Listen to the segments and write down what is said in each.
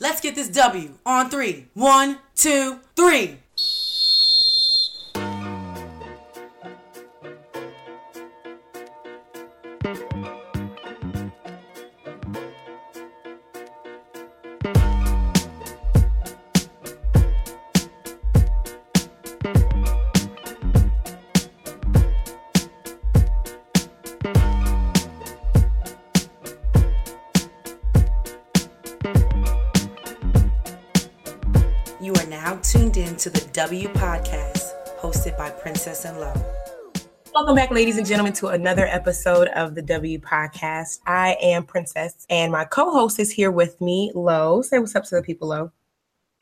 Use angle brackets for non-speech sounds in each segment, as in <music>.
Let's get this W on three. One, two, three. W Podcast, hosted by Princess and Love. Welcome back, ladies and gentlemen, to another episode of the W Podcast. I am Princess, and my co-host is here with me, Lo. Say what's up to the people, Lo.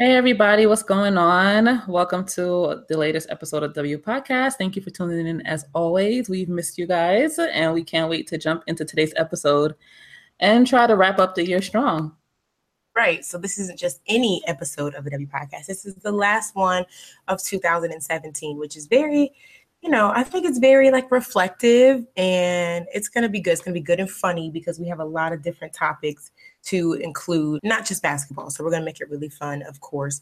Hey everybody, what's going on? Welcome to the latest episode of W Podcast. Thank you for tuning in as always. We've missed you guys, and we can't wait to jump into today's episode and try to wrap up the year strong. Right. So this isn't just any episode of the W Podcast. This is the last one of 2017, which is very, you know, I think it's very like reflective and it's going to be good. It's going to be good and funny because we have a lot of different topics to include, not just basketball. So we're going to make it really fun, of course.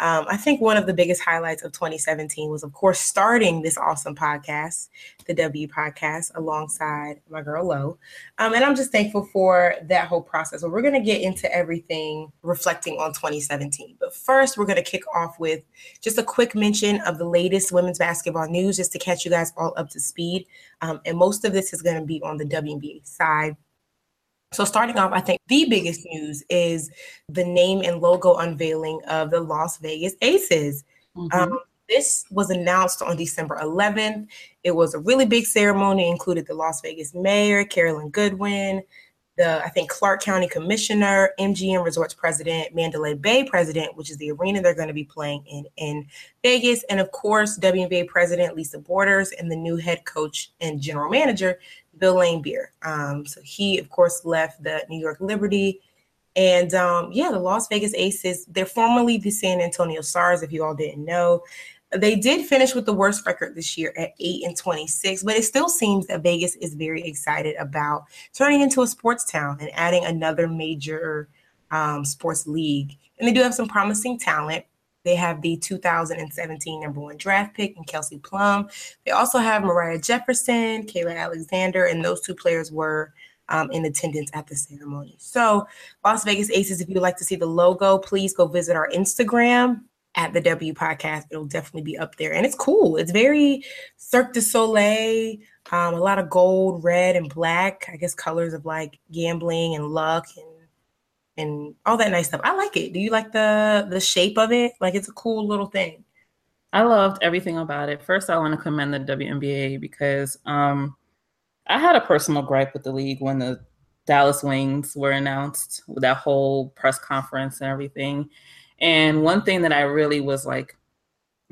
Um, I think one of the biggest highlights of 2017 was, of course, starting this awesome podcast, the W Podcast, alongside my girl Lo. Um, and I'm just thankful for that whole process. We're going to get into everything reflecting on 2017. But first, we're going to kick off with just a quick mention of the latest women's basketball news, just to catch you guys all up to speed. Um, and most of this is going to be on the WNBA side. So, starting off, I think the biggest news is the name and logo unveiling of the Las Vegas Aces. Mm-hmm. Um, this was announced on December 11th. It was a really big ceremony, included the Las Vegas mayor, Carolyn Goodman, the I think Clark County Commissioner, MGM Resorts President, Mandalay Bay President, which is the arena they're going to be playing in in Vegas, and of course WNBA President Lisa Borders and the new head coach and general manager Bill Laimbeer. Um, so he, of course, left the New York Liberty. And um, yeah, the Las Vegas Aces, they're formerly the San Antonio Stars, if you all didn't know. They did finish with the worst record this year at 8 and 26, but it still seems that Vegas is very excited about turning into a sports town and adding another major um, sports league. And they do have some promising talent. They have the 2017 number one draft pick and Kelsey Plum. They also have Moriah Jefferson, Kayla Alexander, and those two players were um, in attendance at the ceremony. So, Las Vegas Aces, if you'd like to see the logo, please go visit our Instagram at the W Podcast. It'll definitely be up there. And it's cool. It's very Cirque du Soleil, um, a lot of gold, red, and black, I guess colors of like gambling and luck and and all that nice stuff. I like it. Do you like the the shape of it? Like it's a cool little thing. I loved everything about it. First, I want to commend the WNBA because um, I had a personal gripe with the league when the Dallas Wings were announced with that whole press conference and everything. And one thing that I really was like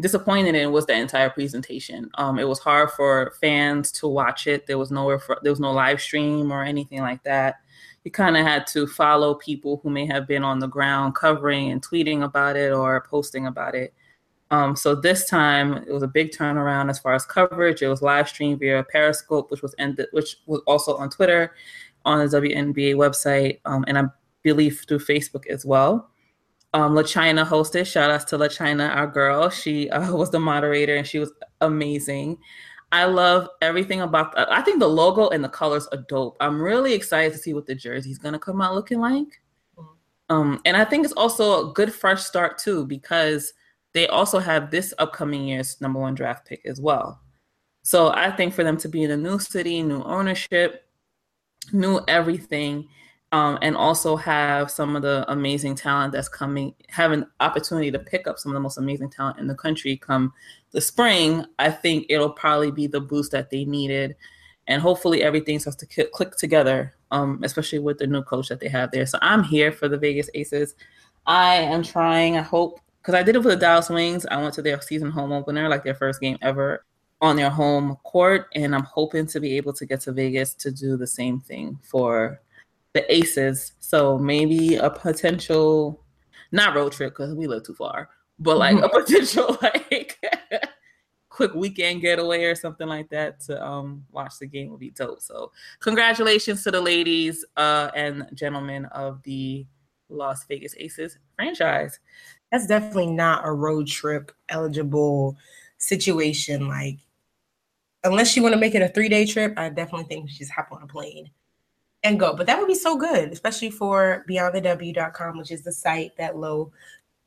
disappointed in was the entire presentation. Um, it was hard for fans to watch it. There was nowhere for, there was no live stream or anything like that you kind of had to follow people who may have been on the ground covering and tweeting about it or posting about it. Um, so this time it was a big turnaround as far as coverage. It was live streamed via Periscope, which was ended, which was also on Twitter, on the WNBA website, um, and I believe through Facebook as well. Um, LaChina hosted. Shout outs to LaChina, our girl. She uh, <laughs> was the moderator and she was amazing. I love everything about. I think the logo and the colors are dope. I'm really excited to see what the jersey's gonna come out looking like. Mm-hmm. Um, and I think it's also a good fresh start too because they also have this upcoming year's number one draft pick as well. So I think for them to be in a new city, new ownership, new everything, um, and also have some of the amazing talent that's coming, have an opportunity to pick up some of the most amazing talent in the country come the spring, I think it'll probably be the boost that they needed. And hopefully everything starts to click together, um, especially with the new coach that they have there. So I'm here for the Vegas Aces. I am trying, I hope, because I did it for the Dallas Wings. I went to their season home opener, like their first game ever on their home court. And I'm hoping to be able to get to Vegas to do the same thing for the Aces. So maybe a potential, not road trip because we live too far, but like a potential <laughs> like quick weekend getaway or something like that to um watch the game would be dope. So congratulations to the ladies uh and gentlemen of the Las Vegas Aces franchise. That's definitely not a road trip eligible situation. Like, unless you want to make it a three day trip, I definitely think you just hop on a plane and go. But that would be so good, especially for beyondthew.com, which is the site that Lo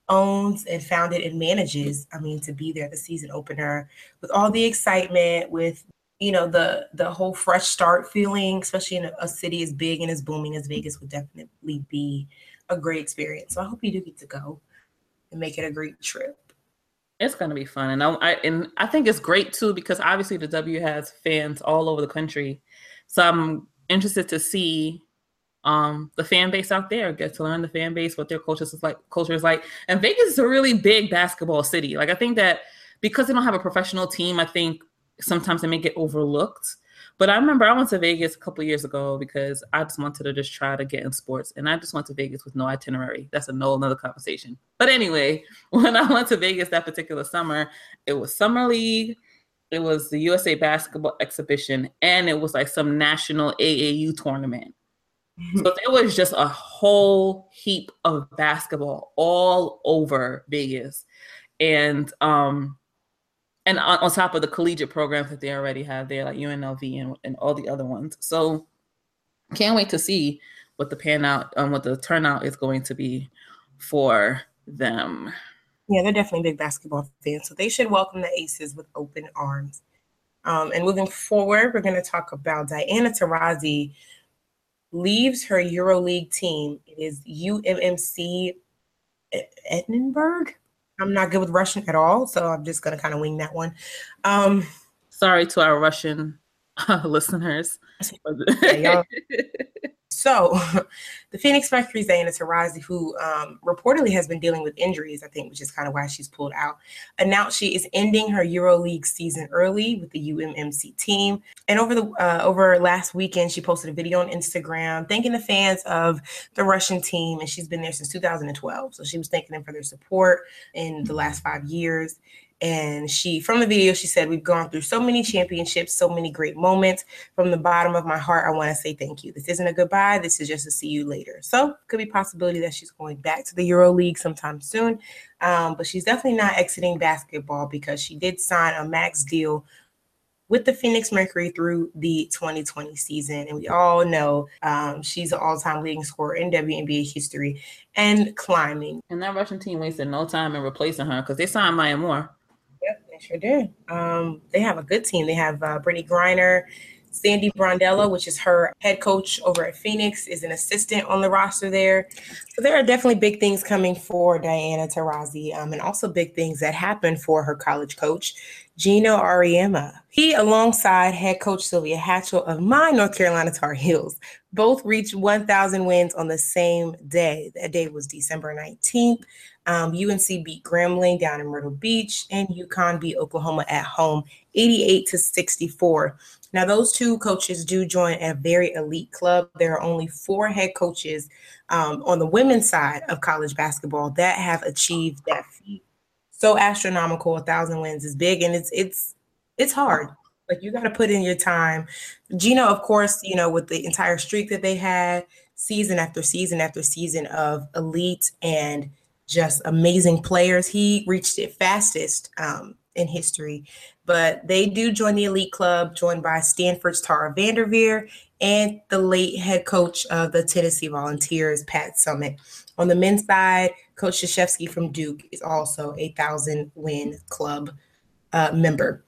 owns and founded and manages. I mean, to be there the season opener with all the excitement, with you know the the whole fresh start feeling, especially in a, a city as big and as booming as Vegas, would definitely be a great experience. So I hope you do get to go and make it a great trip. It's gonna be fun, and I, I and I think it's great too because obviously the W has fans all over the country. So I'm interested to see um the fan base out there get to learn the fan base what their culture is like culture is like. And vegas is a really big basketball city. Like i think that because they don't have a professional team i think sometimes they may get overlooked. But i remember i went to vegas a couple years ago because i just wanted to just try to get in sports. And i just went to vegas with no itinerary. That's a no another conversation. But anyway <laughs> when i went to vegas that particular summer it was summer league it was the usa basketball exhibition and it was like some national aau tournament so <laughs> there was just a whole heap of basketball all over Vegas. And um and on, on, top of the collegiate programs that they already have there, like UNLV and, and all the other ones. So can't wait to see what the pan out um what the turnout is going to be for them. Yeah, they're definitely big basketball fans. So they should welcome the Aces with open arms. Um, and moving forward, we're going to talk about Diana Taurasi, leaves her EuroLeague team. It is UMMC Edinburgh. I'm not good with Russian at all, so I'm just going to kind of wing that one. Um, Sorry to our Russian uh, <laughs> listeners. Yeah, <laughs> So, <laughs> the Phoenix Mercury's Diana Taurasi, who um, reportedly has been dealing with injuries, I think, which is kind of why she's pulled out, announced she is ending her EuroLeague season early with the UMMC team. And over the uh, over last weekend, she posted a video on Instagram thanking the fans of the Russian team, and she's been there since 2012. So she was thanking them for their support in the last five years. And she, from the video, she said, We've gone through so many championships, so many great moments. From the bottom of my heart, I want to say thank you. This isn't a goodbye. This is just a see you later. So, could be possibility that she's going back to the Euro League sometime soon. Um, but she's definitely not exiting basketball because she did sign a max deal with the Phoenix Mercury through the 2020 season. And we all know um, she's an all time leading scorer in WNBA history and climbing. And that Russian team wasted no time in replacing her because they signed Maya Moore. Sure do. Um, they have a good team. They have uh, Brittney Griner, Sandy Brondello, which is her head coach over at Phoenix, is an assistant on the roster there. So there are definitely big things coming for Diana Taurasi, um, and also big things that happen for her college coach, Geno Auriemma. He, alongside head coach Sylvia Hatchell of my North Carolina Tar Heels, both reached 1,000 wins on the same day. That day was December 19th. Um, UNC beat Grambling down in Myrtle Beach, and UConn beat Oklahoma at home 88 to 64. Now, those two coaches do join a very elite club. There are only four head coaches um, on the women's side of college basketball that have achieved that feat. So astronomical, a thousand wins is big, and it's it's it's hard. Like you got to put in your time. Geno, of course, you know, with the entire streak that they had, season after season after season of elite and just amazing players. He reached it fastest um, in history. But they do join the elite club, joined by Stanford's Tara VanDerveer and the late head coach of the Tennessee Volunteers, Pat Summitt. On the men's side, Coach Krzyzewski from Duke is also a thousand win club uh, member.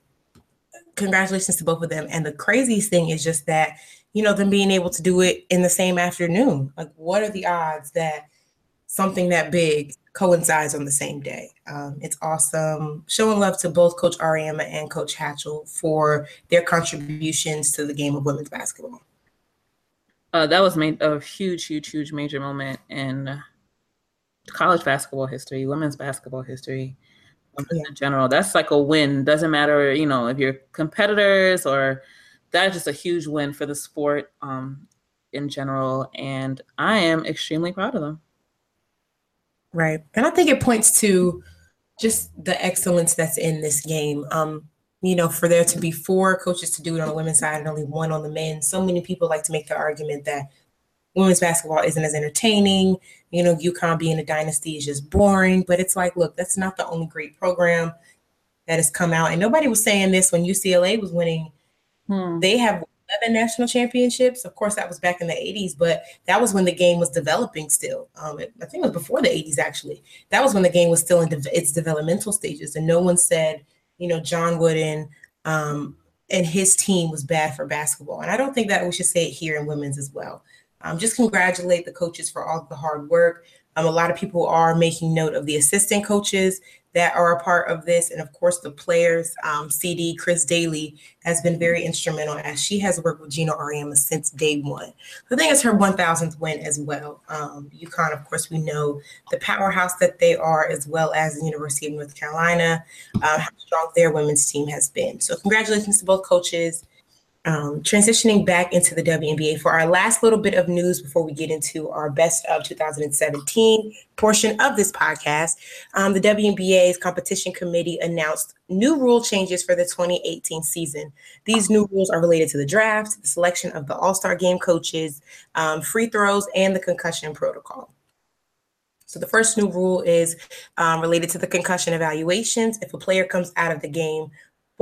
Congratulations to both of them. And the craziest thing is just that, you know, them being able to do it in the same afternoon. Like, what are the odds that something that big coincides on the same day. Um, it's awesome. Showing love to both Coach Auriemma and Coach Hatchell for their contributions to the game of women's basketball. Uh, that was made a huge, huge, huge major moment in college basketball history, women's basketball history um, yeah. in general. That's like a win. Doesn't matter, you know, if you're competitors or that's just a huge win for the sport um, in general. And I am extremely proud of them. Right. And I think it points to just the excellence that's in this game. Um, you know, for there to be four coaches to do it on the women's side and only one on the men. So many people like to make the argument that women's basketball isn't as entertaining. You know, UConn being a dynasty is just boring. But it's like, look, that's not the only great program that has come out. And nobody was saying this when UCLA was winning. Hmm. They have 11 national championships. Of course, that was back in the 80s, but that was when the game was developing still. Um, it, I think it was before the 80s, actually. That was when the game was still in de- its developmental stages. And no one said, you know, John Wooden um, and his team was bad for basketball. And I don't think that we should say it here in women's as well. Um, just congratulate the coaches for all the hard work. Um, a lot of people are making note of the assistant coaches that are a part of this. And of course, the players, um, CD, Chris Dailey, has been very instrumental as she has worked with Geno Auriemma since day one. I think it's her 1000th win as well. Um, UConn, of course, we know the powerhouse that they are, as well as the University of North Carolina, uh, how strong their women's team has been. So, congratulations to both coaches um, transitioning back into the WNBA for our last little bit of news before we get into our best of 2017 portion of this podcast. Um, the WNBA's competition committee announced new rule changes for the 2018 season. These new rules are related to the draft, the selection of the All Star game coaches, um, free throws, and the concussion protocol. So the first new rule is um, related to the concussion evaluations. If a player comes out of the game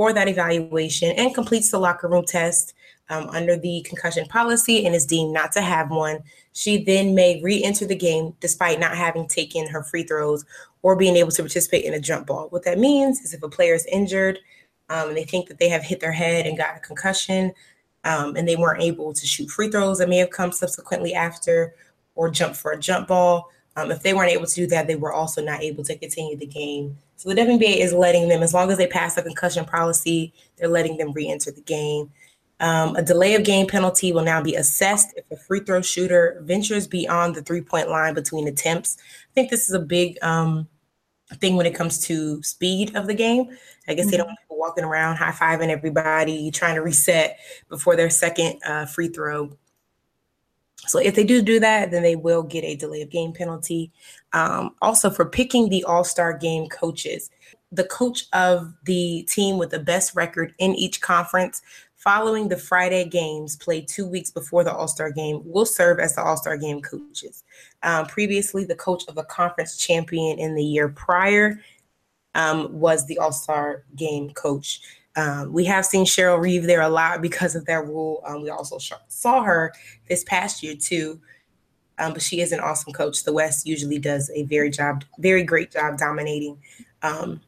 for that evaluation and completes the locker room test um, under the concussion policy and is deemed not to have one, she then may re enter the game despite not having taken her free throws or being able to participate in a jump ball. What that means is if a player is injured um, and they think that they have hit their head and got a concussion um, and they weren't able to shoot free throws that may have come subsequently after or jump for a jump ball, um, if they weren't able to do that, they were also not able to continue the game. So the WNBA is letting them, as long as they pass the concussion policy, they're letting them re-enter the game. Um, a delay of game penalty will now be assessed if a free throw shooter ventures beyond the three point line between attempts. I think this is a big um, thing when it comes to speed of the game. I guess mm-hmm. they don't want people walking around high fiving everybody, trying to reset before their second uh, free throw. So if they do do that, then they will get a delay of game penalty. Um, also, for picking the All Star game coaches, the coach of the team with the best record in each conference following the Friday games played two weeks before the All Star game will serve as the All Star game coaches. Um, previously, the coach of a conference champion in the year prior um, was the All Star game coach. Um, we have seen Cheryl Reeve there a lot because of that rule. Um, we also sh- saw her this past year too, um, but she is an awesome coach. The West usually does a very job, very great job dominating um,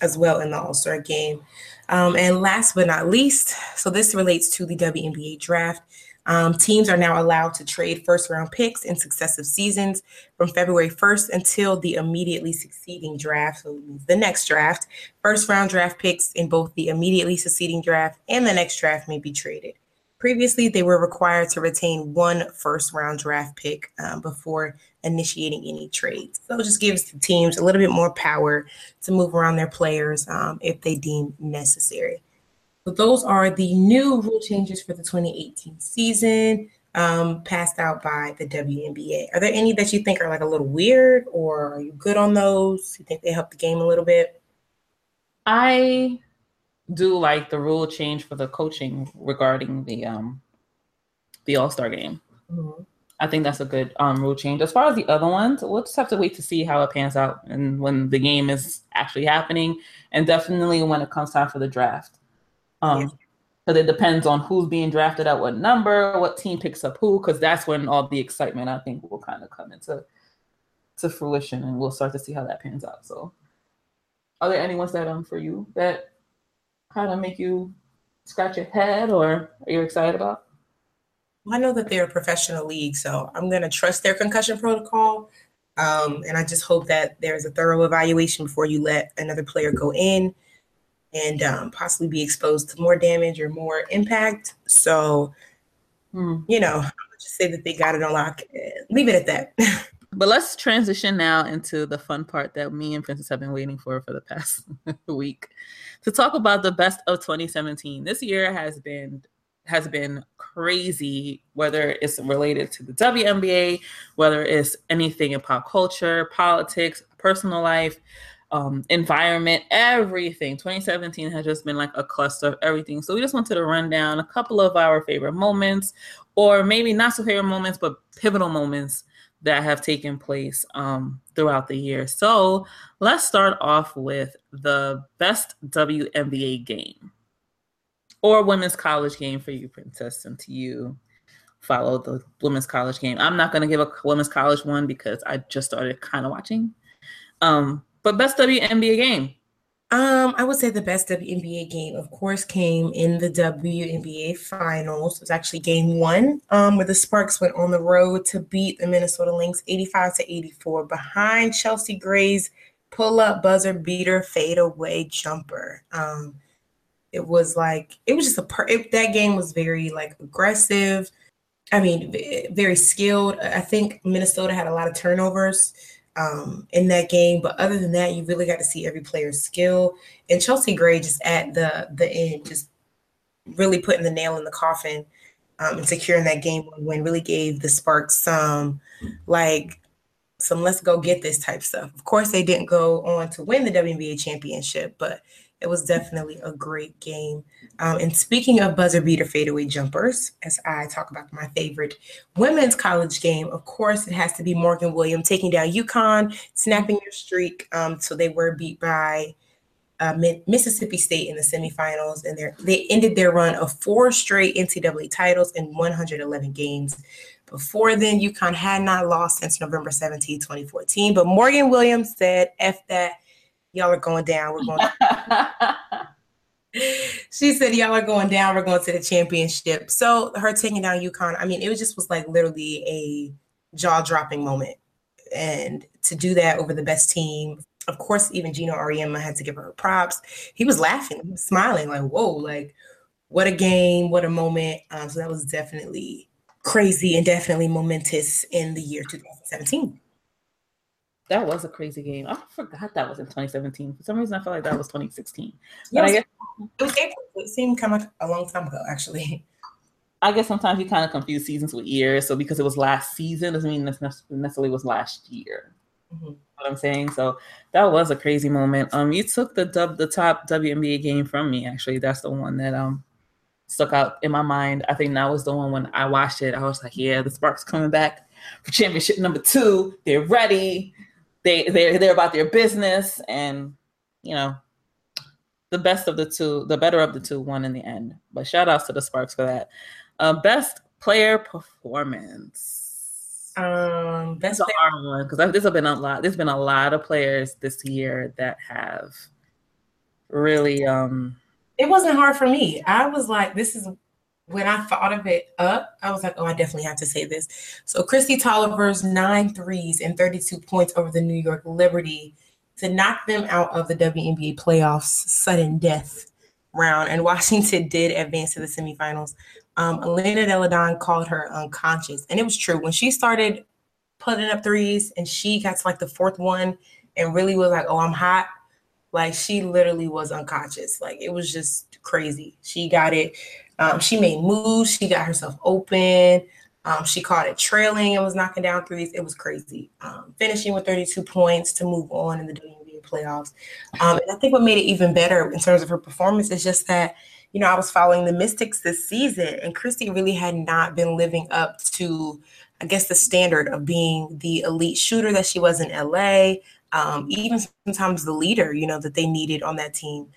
as well in the All Star game. Um, and last but not least, so this relates to the WNBA draft. Um, teams are now allowed to trade first round picks in successive seasons from February 1st until the immediately succeeding draft, so the next draft. First round draft picks in both the immediately succeeding draft and the next draft may be traded. Previously, they were required to retain one first round draft pick um, before initiating any trades. So it just gives the teams a little bit more power to move around their players um, if they deem necessary. So those are the new rule changes for the 2018 season um, passed out by the WNBA. Are there any that you think are like a little weird or are you good on those? You think they help the game a little bit? I do like the rule change for the coaching regarding the um the All-Star game. Mm-hmm. I think that's a good um, rule change. As far as the other ones, we'll just have to wait to see how it pans out and when the game is actually happening, and definitely when it comes time for the draft. Um, because it depends on who's being drafted at what number, what team picks up who, because that's when all the excitement I think will kind of come into to fruition, and we'll start to see how that pans out. So, are there any ones that um for you that kind of make you scratch your head, or are you excited about? Well, I know that they're a professional league, so I'm going to trust their concussion protocol. Um, and I just hope that there's a thorough evaluation before you let another player go in and um, possibly be exposed to more damage or more impact. So, hmm. you know, just say that they got it on lock. Leave it at that. <laughs> but let's transition now into the fun part that me and Princess have been waiting for for the past <laughs> week to talk about the best of 2017. This year has been has been crazy, whether it's related to the WNBA, whether it's anything in pop culture, politics, personal life um, environment, everything. 2017 has just been like a cluster of everything. So we just wanted to run down a couple of our favorite moments or maybe not so favorite moments, but pivotal moments that have taken place um, throughout the year. So let's start off with the best WNBA game or women's college game for you, Princess, since you follow the women's college game. I'm not going to give a women's college one because I just started kind of watching. Um, but best WNBA game. Um, I would say the best WNBA game, of course, came in the WNBA finals. It was actually game one, um, where the Sparks went on the road to beat the Minnesota Lynx 85 to 84 behind Chelsea Gray's pull up buzzer beater fadeaway jumper. Um, it was like it was just a per- it, that game was very like aggressive. I mean, very skilled. I think Minnesota had a lot of turnovers um, in that game. But other than that, you really got to see every player's skill. And Chelsea Gray just at the the end, just really putting the nail in the coffin um, and securing that game win really gave the Sparks some like some let's go get this type stuff. Of course, they didn't go on to win the WNBA championship, but it was definitely a great game. Um, and speaking of buzzer beater fadeaway jumpers, as I talk about my favorite women's college game, of course, it has to be Morgan Williams taking down UConn, snapping their streak. Um, so they were beat by uh, Mississippi State in the semifinals, and they ended their run of four straight NCAA titles in 111 games. Before then, UConn had not lost since November 17, 2014. But Morgan Williams said, F that y'all are going down. We're going. <laughs> she said, y'all are going down. We're going to the championship. So her taking down UConn, I mean, it was just was like literally a jaw dropping moment. And to do that over the best team, of course, even Geno Auriemma had to give her props. He was laughing, he was smiling, like, whoa, like, what a game, what a moment. Um, so that was definitely crazy and definitely momentous in the year 2017. That was a crazy game. I forgot that was in 2017. For some reason, I felt like that was 2016. But I guess it was April. It seemed kind of like a long time ago, actually. I guess sometimes you kind of confuse seasons with years. So because it was last season doesn't mean necessarily was last year. Mm-hmm. What I'm saying. So that was a crazy moment. Um, you took the dub the top WNBA game from me. Actually, that's the one that um stuck out in my mind. I think that was the one when I watched it. I was like, yeah, the Sparks coming back for championship number two. They're ready they they're they're about their business and you know the best of the two the better of the two won in the end. But shout outs to the sparks for that. Uh, best player performance. Um best player- hard one because there's been a lot there's been a lot of players this year that have really um it wasn't hard for me. I was like this is when I thought of it up, I was like, oh, I definitely have to say this. So Kristi Toliver's nine threes and 32 points over the New York Liberty to knock them out of the WNBA playoffs sudden death round. And <laughs> Washington did advance to the semifinals. Um, Elena Delle Donne called her unconscious. And it was true. When she started putting up threes and she got to like the fourth one and really was like, oh, I'm hot. Like she literally was unconscious. Like it was just crazy. She got it. Um, she made moves. She got herself open. Um, she caught it trailing and was knocking down threes. It was crazy. Um, finishing with 32 points to move on in the WNBA playoffs. Um, and I think what made it even better in terms of her performance is just that, you know, I was following the Mystics this season, and Kristi really had not been living up to, I guess, the standard of being the elite shooter that she was in LA. Um, even sometimes the leader, you know, that they needed on that team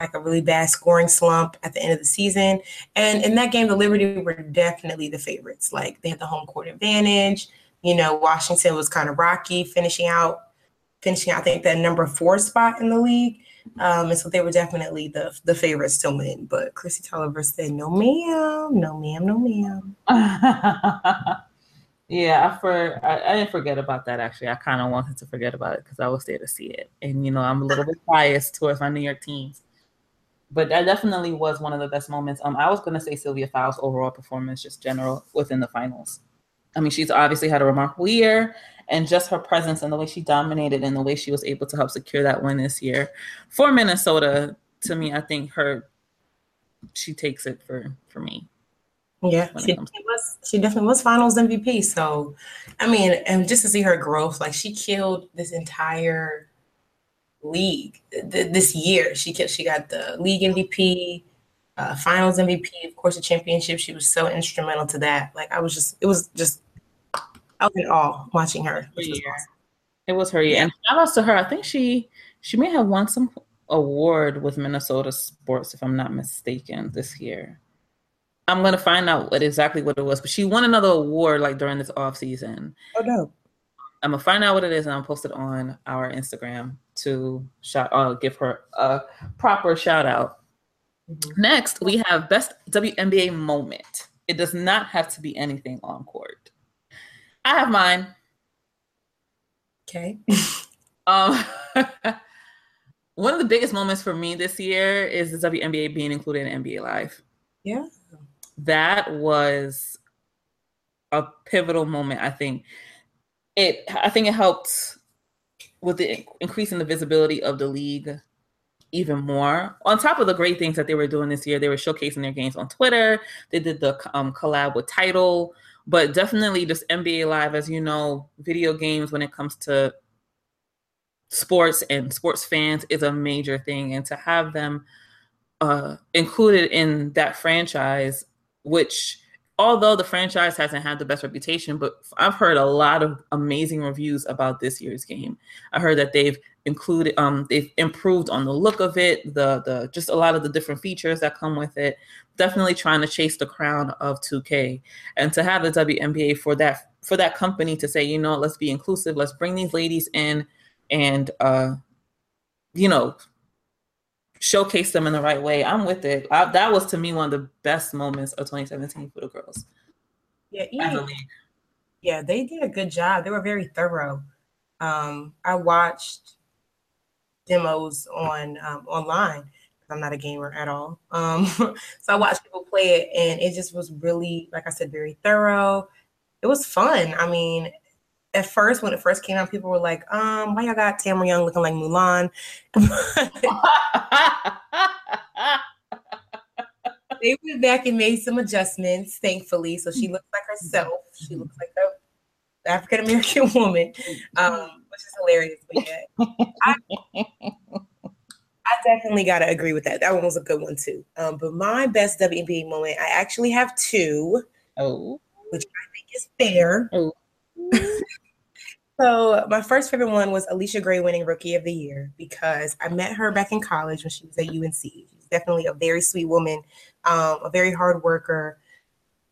like a really bad scoring slump at the end of the season. And in that game, the Liberty were definitely the favorites. Like they had the home court advantage. You know, Washington was kind of rocky, finishing out, finishing I think that number four spot in the league. Um, and so they were definitely the the favorites to win. But Kristi Toliver said, "No, ma'am, no, ma'am, no, ma'am." <laughs> yeah, I for I, I, didn't forget about that. Actually, I kind of wanted to forget about it because I was there to see it, and you know, I'm a little bit biased towards my New York teams but that definitely was one of the best moments. Um, I was going to say Sylvia Fowles' overall performance, just general within the finals. I mean, she's obviously had a remarkable year, and just her presence and the way she dominated and the way she was able to help secure that win this year for Minnesota. To me, I think her she takes it for for me. Yeah, she, was. She definitely was Finals MVP. So, I mean, and just to see her growth, like she killed this entire league th- this year. She kept, she got the league MVP. uh, Finals MVP, of course, the championship. She was so instrumental to that. Like I was just, it was just, I was in awe watching her. Which was awesome. It was her year, yeah. and shout out to her. I think she she may have won some award with Minnesota sports, if I'm not mistaken, this year. I'm gonna find out what exactly what it was, but she won another award like during this off season. Oh no. I'm gonna find out what it is and I'll post it on our Instagram to shout uh, give her a proper shout out. Mm-hmm. Next, we have best WNBA moment. It does not have to be anything on court. I have mine. Okay. <laughs> um <laughs> one of the biggest moments for me this year is the WNBA being included in NBA Live. Yeah that was a pivotal moment. I think it. I think it helped with the increasing the visibility of the league even more. On top of the great things that they were doing this year, they were showcasing their games on Twitter. They did the um, collab with Title, but definitely just NBA Live, as you know, video games when it comes to sports and sports fans is a major thing, and to have them uh, included in that franchise which although the franchise hasn't had the best reputation, but I've heard a lot of amazing reviews about this year's game. I heard that they've included um they've improved on the look of it, the the just a lot of the different features that come with it. Definitely trying to chase the crown of 2K and to have the WNBA for that for that company to say, you know, let's be inclusive, let's bring these ladies in and uh you know, showcase them in the right way, I'm with it. I, that was to me one of the best moments of 2017 for the girls. Yeah, even, yeah, they did a good job. They were very thorough. Um, I watched demos on um, online because I'm not a gamer at all. Um, <laughs> so I watched people play it, and it just was really, like I said, very thorough. It was fun. I mean, at first when it first came out, people were like, um, why y'all got Tamera Young looking like Mulan? <laughs> they went back and made some adjustments, thankfully. So she looks like herself. She looks like a African American <laughs> woman, um, which is hilarious. But yeah, I, I definitely got to agree with that. That one was a good one too. Um, but my best WNBA moment, I actually have two. Oh, which I think is fair. Oh. <laughs> so my first favorite one was Allisha Gray winning Rookie of the Year because I met her back in college when she was at UNC. She's definitely a very sweet woman, um, a very hard worker.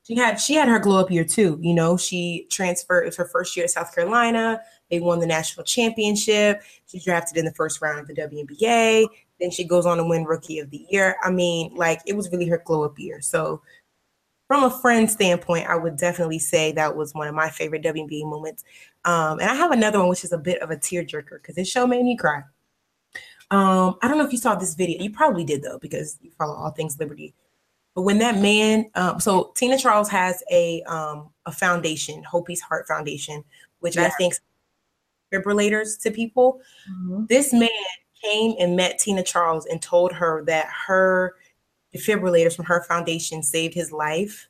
She had she had her glow up year too. You know, she transferred. It was her first year at South Carolina. They won the national championship. She drafted in the first round of the WNBA. Then she goes on to win Rookie of the Year. I mean, like it was really her glow up year. So from a friend standpoint, I would definitely say that was one of my favorite WNBA moments. Um, and I have another one, which is a bit of a tearjerker because this show made me cry. Um, I don't know if you saw this video. You probably did though, because you follow all things Liberty. But when that man, um, so Tina Charles has a um, a foundation, Hopey's Heart Foundation, which yeah. I think defibrillators to people. Mm-hmm. This man came and met Tina Charles and told her that her defibrillators from her foundation saved his life.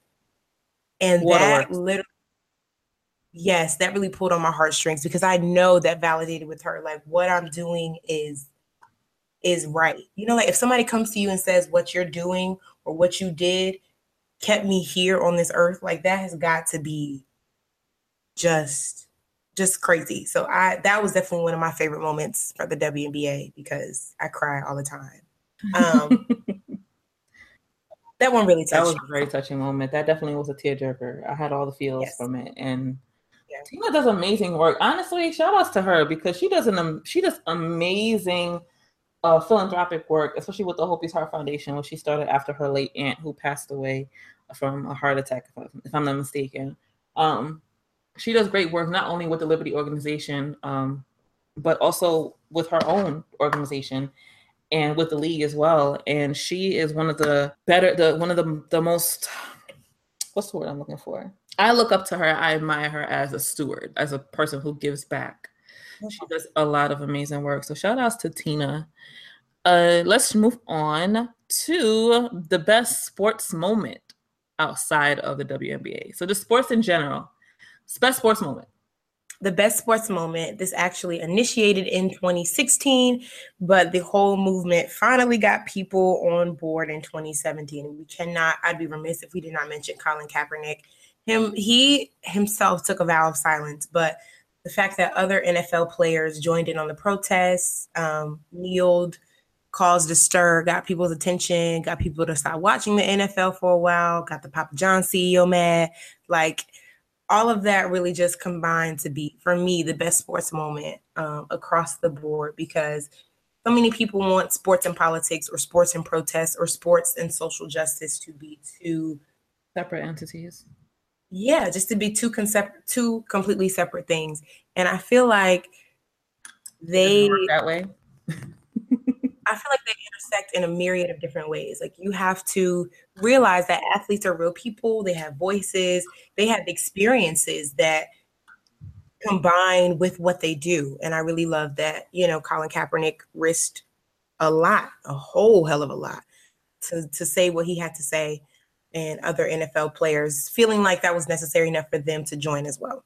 And what that literally, yes, that really pulled on my heartstrings because I know that validated with her. Like what I'm doing is is right. You know, like if somebody comes to you and says what you're doing or what you did kept me here on this earth, like that has got to be just just crazy. So I that was definitely one of my favorite moments for the WNBA because I cry all the time. <laughs> Um that one really touched. That was a very touching moment. That definitely was a tearjerker. I had all the feels yes. from it, and yeah. Tina does amazing work. Honestly, shout outs to her because she does an um, she does amazing uh, philanthropic work, especially with the Hopey's Heart Foundation, which she started after her late aunt who passed away from a heart attack, if I'm not mistaken. Um, she does great work not only with the Liberty Organization, um, but also with her own organization and with the league as well. And she is one of the better, the one of the the most what's the word I'm looking for? I look up to her. I admire her as a steward, as a person who gives back. She does a lot of amazing work. So shout outs to Tina. Uh, let's move on to the best sports moment outside of the WNBA. So the sports in general, best sports moment. The best sports moment. This actually initiated in 2016, but the whole movement finally got people on board in 2017. We cannot, I'd be remiss if we did not mention Colin Kaepernick. Him, he himself took a vow of silence, but the fact that other NFL players joined in on the protests, um, kneeled, caused a stir, got people's attention, got people to stop watching the NFL for a while, got the Papa John CEO mad. Like all of that really just combined to be, for me, the best sports moment um, across the board because so many people want sports and politics or sports and protests or sports and social justice to be two separate entities. Yeah, just to be two concept two completely separate things. And I feel like they that way. <laughs> I feel like they intersect in a myriad of different ways. Like you have to realize that athletes are real people, they have voices, they have experiences that combine with what they do. And I really love that, you know, Colin Kaepernick risked a lot, a whole hell of a lot to, to say what he had to say and other NFL players feeling like that was necessary enough for them to join as well.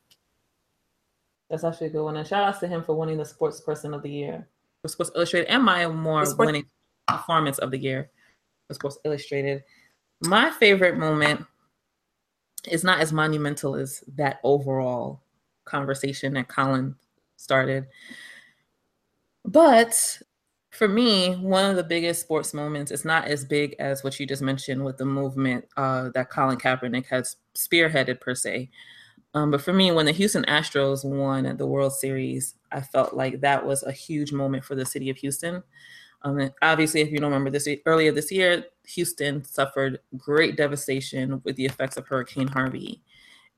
That's actually a good one. And shout outs to him for winning the sports person of the year for Sports Illustrated and Maya Moore Sports- winning performance of the year for Sports Illustrated. My favorite moment is not as monumental as that overall conversation that Colin started. But for me, one of the biggest sports moments is not as big as what you just mentioned with the movement uh, that Colin Kaepernick has spearheaded, per se. Um, but for me, when the Houston Astros won the World Series, I felt like that was a huge moment for the city of Houston. Um, obviously, if you don't remember this earlier this year, Houston suffered great devastation with the effects of Hurricane Harvey,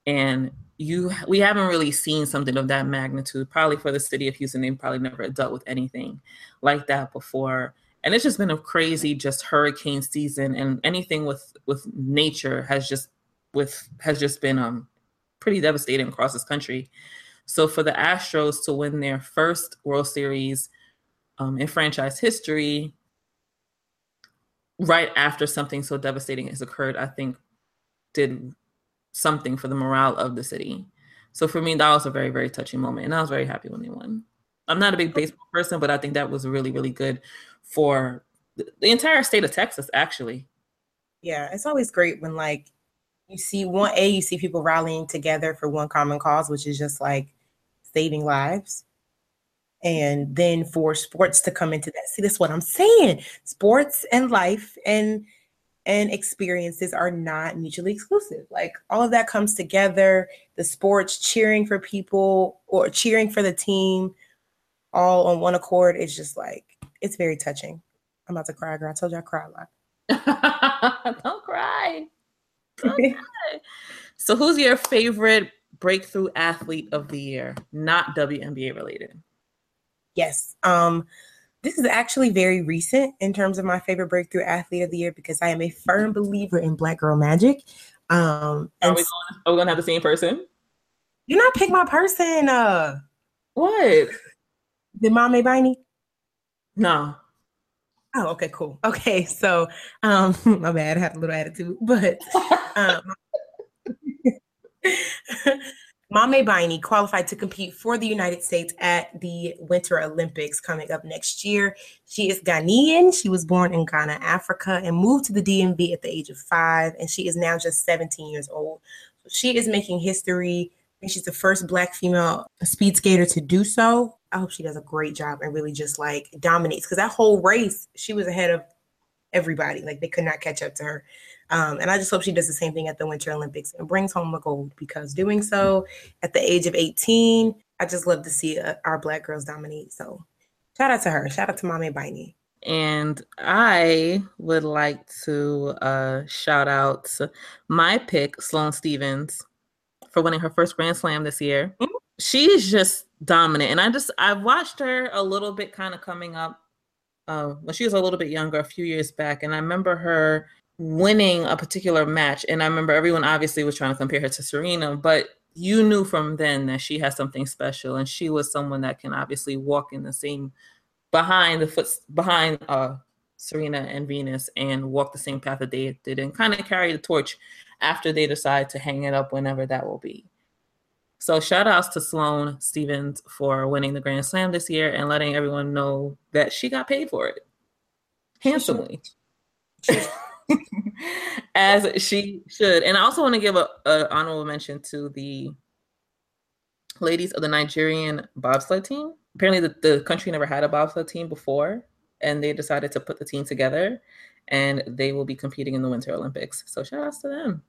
and you we haven't really seen something of that magnitude. Probably for the city of Houston, they probably never dealt with anything like that before. And it's just been a crazy just hurricane season, and anything with with nature has just with has just been um pretty devastating across this country. So for the Astros to win their first World Series um, in franchise history, right after something so devastating has occurred, I think did something for the morale of the city. So for me, that was a very, very touching moment. And I was very happy when they won. I'm not a big baseball person, but I think that was really, really good for the entire state of Texas, actually. Yeah, it's always great when like you see one a you see people rallying together for one common cause which is just like saving lives. And then for sports to come into that see that's what i'm saying. Sports and life and and experiences are not mutually exclusive. Like all of that comes together. The sports cheering for people or cheering for the team all on one accord is just like it's very touching. I'm about to cry girl. I told you i cry a lot. <laughs> Don't cry okay. so who's your favorite breakthrough athlete of the year, not WNBA related? Yes. Um, this is actually very recent in terms of my favorite breakthrough athlete of the year because I am a firm believer in Black Girl Magic. Um, are, we going, are we gonna have the same person? You not pick my person. Uh, what? Did Maame Biney? No. Oh, okay, cool. Okay, so um, <laughs> my bad, I had a little attitude, but um, <laughs> Maame Biney qualified to compete for the United States at the Winter Olympics coming up next year. She is Ghanaian. She was born in Ghana, Africa, and moved to the DMV at the age of five, and she is now just 17 years old. She is making history. And she's the first Black female speed skater to do so. I hope she does a great job and really just like dominates because that whole race, she was ahead of everybody. Like they could not catch up to her. Um, and I just hope she does the same thing at the Winter Olympics and brings home the gold because doing so at the age of 18, I just love to see uh, our Black girls dominate. So shout out to her. Shout out to Maame Biney. And I would like to uh, shout out my pick, Sloane Stephens, for winning her first Grand Slam this year. Mm-hmm. She's just dominant. And I just, I've watched her a little bit kind of coming up uh, when she was a little bit younger, a few years back. And I remember her winning a particular match. And I remember everyone obviously was trying to compare her to Serena, but you knew from then that she had something special. And she was someone that can obviously walk in the same behind the foot behind uh Serena and Venus and walk the same path that they did and kind of carry the torch after they decide to hang it up whenever that will be. So shout outs to Sloane Stephens for winning the Grand Slam this year and letting everyone know that she got paid for it handsomely. <laughs> As she should. And I also want to give a, a honorable mention to the ladies of the Nigerian bobsled team. Apparently the, the country never had a bobsled team before and they decided to put the team together and they will be competing in the Winter Olympics. So shout outs to them.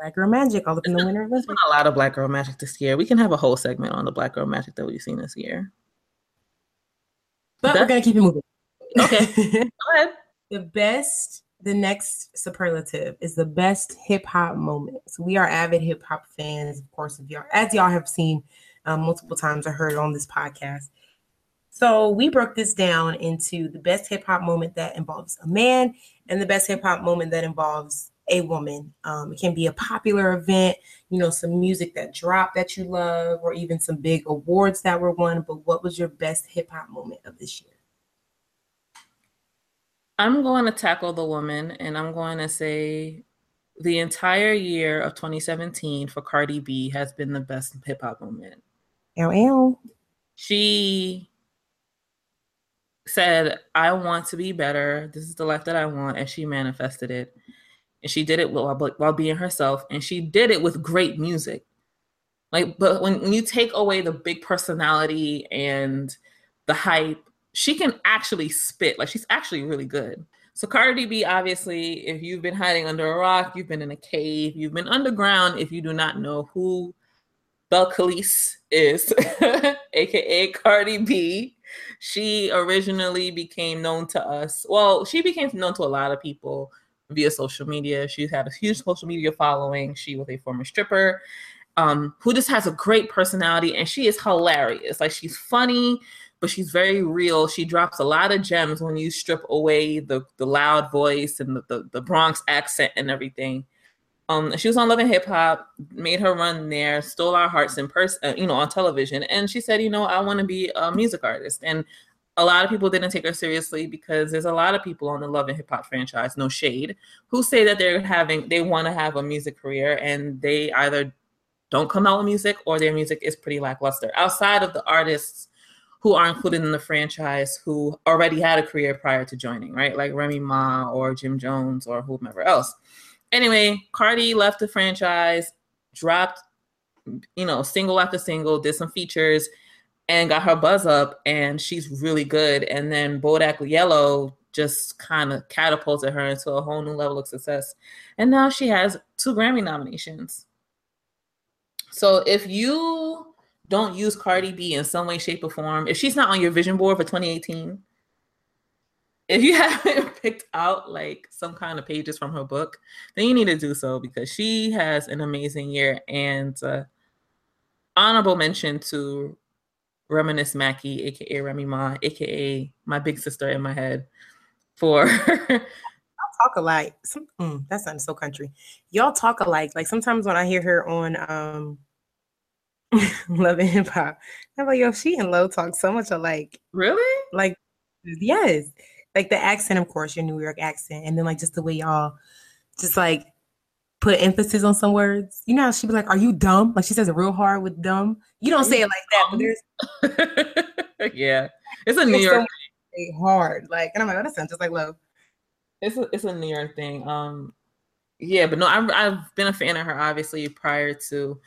Black Girl Magic all up in the Winter Olympics. A lot of Black Girl Magic this year. We can have a whole segment on the Black Girl Magic that we've seen this year. But That's, we're gonna keep it moving. Okay. <laughs> Go ahead. The best, the next superlative is the best hip hop moment. So we are avid hip hop fans, of course, of y'all, as y'all have seen um, multiple times or heard on this podcast. So we broke this down into the best hip hop moment that involves a man and the best hip hop moment that involves a woman. Um, it can be a popular event, you know, some music that dropped that you love, or even some big awards that were won. But what was your best hip hop moment of this year? I'm going to tackle the woman and I'm going to say the entire year of 2017 for Cardi B has been the best hip hop moment. Ow. She said, I want to be better. This is the life that I want. And she manifested it and she did it while, while being herself and she did it with great music like but when, when you take away the big personality and the hype she can actually spit like she's actually really good so Cardi B, obviously, if you've been hiding under a rock, you've been in a cave, you've been underground. If you do not know who Belcalis is, <laughs> aka Cardi B, she originally became known to us. Well, she became known to a lot of people via social media. She's had a huge social media following. She was a former stripper um, who just has a great personality and she is hilarious. Like she's funny, but she's very real. She drops a lot of gems when you strip away the, the loud voice and the, the, the Bronx accent and everything. Um, she was on Love and Hip Hop, made her run there, stole our hearts in person, uh, you know, on television. And she said, you know, I want to be a music artist. And a lot of people didn't take her seriously because there's a lot of people on the Love and Hip Hop franchise, no shade, who say that they're having they want to have a music career and they either don't come out with music or their music is pretty lackluster. Outside of the artists who are included in the franchise who already had a career prior to joining, right? Like Remy Ma or Jim Jones or whomever else. Anyway, Cardi left the franchise, dropped, you know, single after single, did some features and got her buzz up and she's really good. And then Bodak Yellow just kind of catapulted her into a whole new level of success. And now she has two Grammy nominations. So if you don't use Cardi B in some way, shape, or form, if she's not on your vision board for 2018, if you <laughs> haven't picked out like some kind of pages from her book, then you need to do so because she has an amazing year. And uh, honorable mention to Reminisce Mackie, aka Remy Ma, aka my big sister in my head, for <laughs> I'll talk alike. Some, mm, that sounds so country. Y'all talk alike. Like sometimes when I hear her on um <laughs> Love and Hip Hop, I'm like, yo, she and Low talk so much alike. Really? Like, yes. Like the accent, of course, your New York accent, and then like just the way y'all just like put emphasis on some words. You know she'd be like, "Are you dumb?" Like she says it real hard with dumb. You don't say it like that, but there's <laughs> yeah, it's a New York so hard. Like, and I'm like, oh, that sounds just like love. It's a it's a New York thing. Um, yeah, but no, I've I've been a fan of her obviously prior to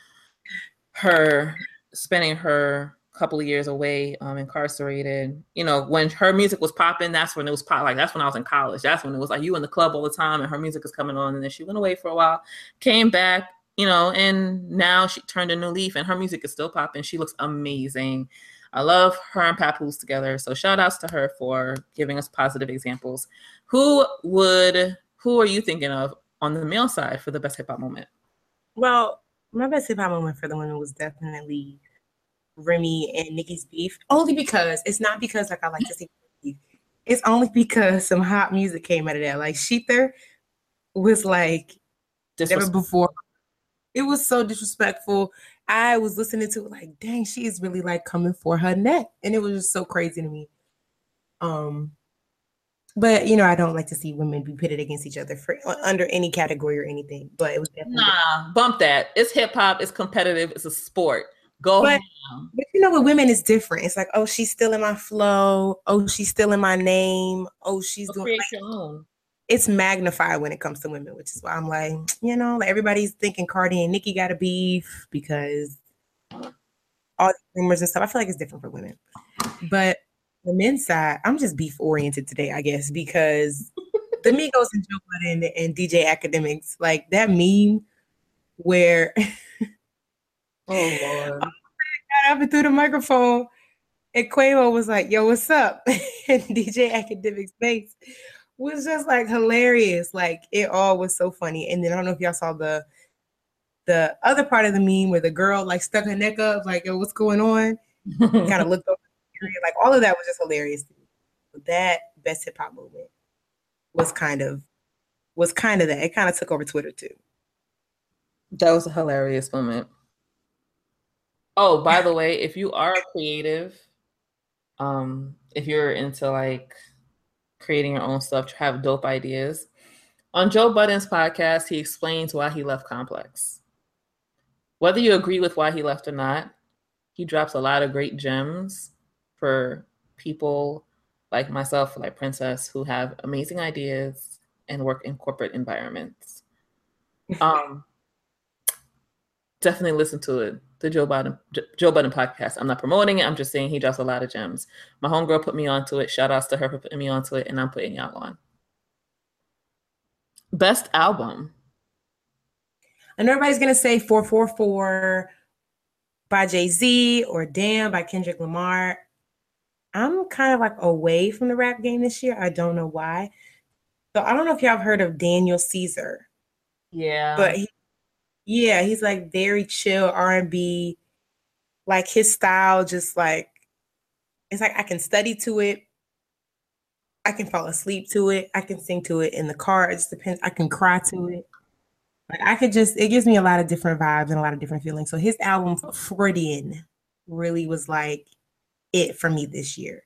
her spending her couple of years away, um, incarcerated. You know, when her music was popping, that's when it was pop. Like that's when I was in college. That's when it was like you in the club all the time, and her music is coming on. And then she went away for a while, came back. You know, and now she turned a new leaf, and her music is still popping. She looks amazing. I love her and Papoose together. So shout outs to her for giving us positive examples. Who would who are you thinking of on the male side for the best hip hop moment? Well, my best hip hop moment for the women was definitely Remy and Nicki's beef only because it's not because like I like to see beef. It's only because some hot music came out of that. Like ShETHER was like never before. It was so disrespectful. I was listening to it like, dang, she is really like coming for her neck. And it was just so crazy to me. Um, but you know, I don't like to see women be pitted against each other for under any category or anything. But it was definitely nah, bump that. It's hip hop. It's competitive. It's a sport. Go but, but you know, with women, it's different. It's like, oh, she's still in my flow. Oh, she's still in my name. Oh, she's doing. Create like, your own. It's magnified when it comes to women, which is why I'm like, you know, like everybody's thinking Cardi and Nicki got a beef because all the rumors and stuff. I feel like it's different for women, but the men's side, I'm just beef oriented today, I guess, because the Migos and Joe Budden and DJ Akademiks, like that meme where <laughs> oh <laughs> lord, got up and through the microphone, and Quavo was like, "Yo, what's up?" <laughs> and DJ Akademiks' face was just like hilarious. Like it all was so funny. And then I don't know if y'all saw the the other part of the meme where the girl like stuck her neck up, like, "Yo, what's going on?" <laughs> kind of looked over like all of that was just hilarious. But that best hip hop moment was kind of was kind of that. It kind of took over Twitter too. That was a hilarious moment. Oh, by the way, if you are a creative, um, if you're into like creating your own stuff, have dope ideas. On Joe Budden's podcast, he explains why he left Complex. Whether you agree with why he left or not, he drops a lot of great gems for people like myself, like Princess, who have amazing ideas and work in corporate environments. <laughs> Um, definitely listen to it. The Joe Budden Joe Budden podcast. I'm not promoting it. I'm just saying he drops a lot of gems. My homegirl put me onto it. Shout outs to her for putting me onto it, and I'm putting y'all on. Best album. I know everybody's gonna say 444 by Jay Z or Damn by Kendrick Lamar. I'm kind of like away from the rap game this year. I don't know why. So I don't know if y'all have heard of Daniel Caesar. Yeah. But he, yeah, he's like very chill R&B. Like his style just like it's like I can study to it. I can fall asleep to it. I can sing to it in the car. It just depends. I can cry to mm-hmm. it. Like I could just it gives me a lot of different vibes and a lot of different feelings. So his album Freudian really was like it for me this year.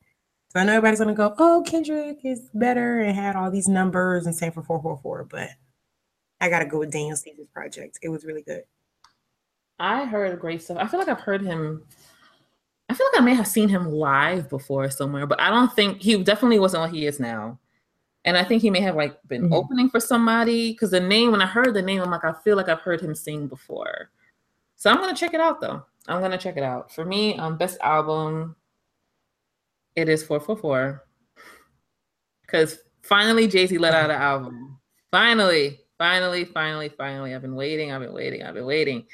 So I know everybody's gonna go, oh, Kendrick is better and had all these numbers and same for 444, but I gotta go with Daniel Caesar's project. It was really good. I heard great stuff. I feel like I've heard him. I feel like I may have seen him live before somewhere, but I don't think he definitely wasn't what he is now. And I think he may have like been mm-hmm. opening for somebody because the name, when I heard the name, I'm like, I feel like I've heard him sing before. So I'm gonna check it out though. I'm gonna check it out. For me, um, best album, it is 444. Because finally Jay Z let out an album. Finally, finally, finally, finally. I've been waiting, I've been waiting, I've been waiting.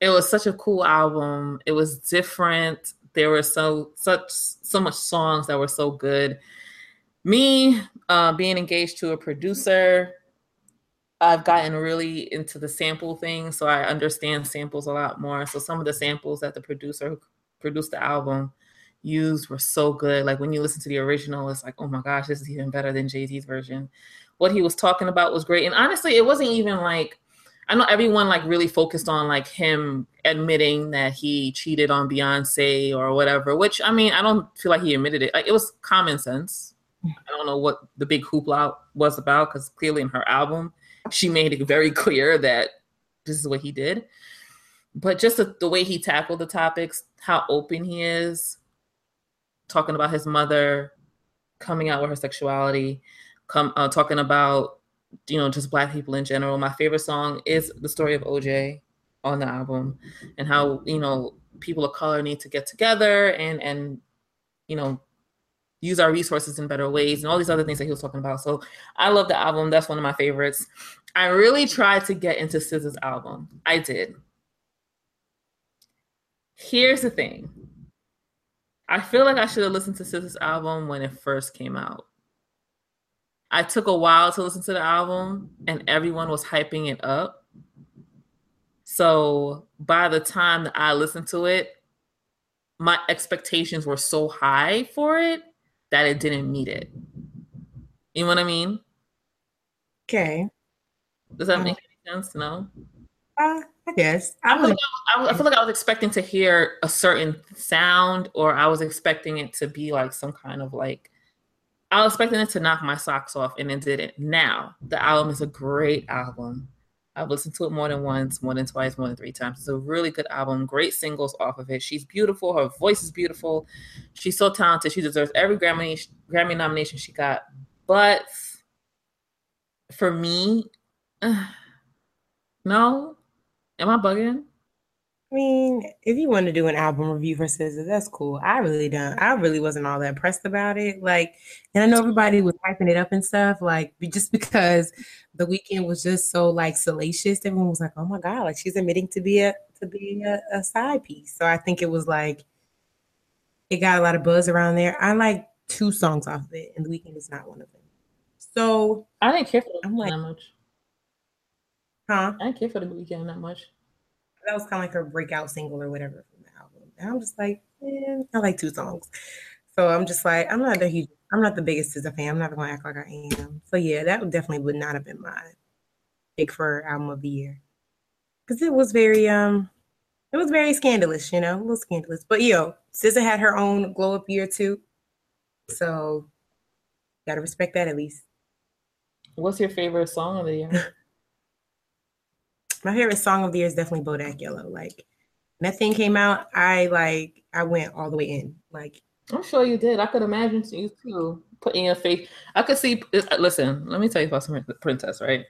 It was such a cool album. It was different. There were so such so much songs that were so good. Me uh, being engaged to a producer, I've gotten really into the sample thing, so I understand samples a lot more. So some of the samples that the producer who produced the album used were so good. Like when you listen to the original, it's like, oh my gosh, this is even better than Jay Z's version. What he was talking about was great. And honestly, it wasn't even like, I know everyone like really focused on like him admitting that he cheated on Beyonce or whatever, which I mean, I don't feel like he admitted it. Like it was common sense. I don't know what the big hoopla was about because clearly in her album, she made it very <laughs> clear that this is what he did. But just the, the way he tackled the topics, how open he is, talking about his mother coming out with her sexuality, come uh, talking about you know just black people in general. My favorite song is the story of OJ on the album, and how you know people of color need to get together and and you know use our resources in better ways and all these other things that he was talking about. So I love the album. That's one of my favorites. I really tried to get into SZA's album. I did. Here's the thing. I feel like I should have listened to SZA's album when it first came out. I took a while to listen to the album and everyone was hyping it up. So by the time that I listened to it, my expectations were so high for it that it didn't meet it. You know what I mean? Okay. Does that make any sense? No? Uh, I guess. I, was, I, I feel like I was expecting to hear a certain sound, or I was expecting it to be like some kind of like. I was expecting it to knock my socks off, and it didn't. Now the album is a great album. I've listened to it more than once, more than twice, more than three times. It's a really good album. Great singles off of it. She's beautiful. Her voice is beautiful. She's so talented. She deserves every Grammy Grammy nomination she got. But for me, uh, <sighs> no. Am I bugging? I mean, if you want to do an album review for SZA, that's cool. I really don't. I really wasn't all that pressed about it. Like, and I know everybody was hyping it up and stuff. Like, just because the weekend was just so like salacious, everyone was like, "Oh my god!" Like, she's admitting to be a to be a, a side piece. So I think it was like it got a lot of buzz around there. I like two songs off of it, and the weekend is not one of them. So I didn't care for I'm like, that much. Huh? I didn't care for the weekend that much that was kind of like her breakout single or whatever from the album. And I'm just like, man, I like two songs. So I'm just like, I'm not the huge, I'm not the biggest SZA fan. I'm not gonna act like I am. So yeah, that definitely would not have been my pick for album of the year. Cause it was very um it was very scandalous, you know, a little scandalous. But yo, SZA had her own glow up year too. So gotta respect that at least. What's your favorite song of the year? <laughs> my favorite song of the year is definitely Bodak Yellow. Like when that thing came out, I like I went all the way in. Like I'm sure you did. I could imagine you too putting your faith. I could see. Uh, listen, let me tell you about some princess, right?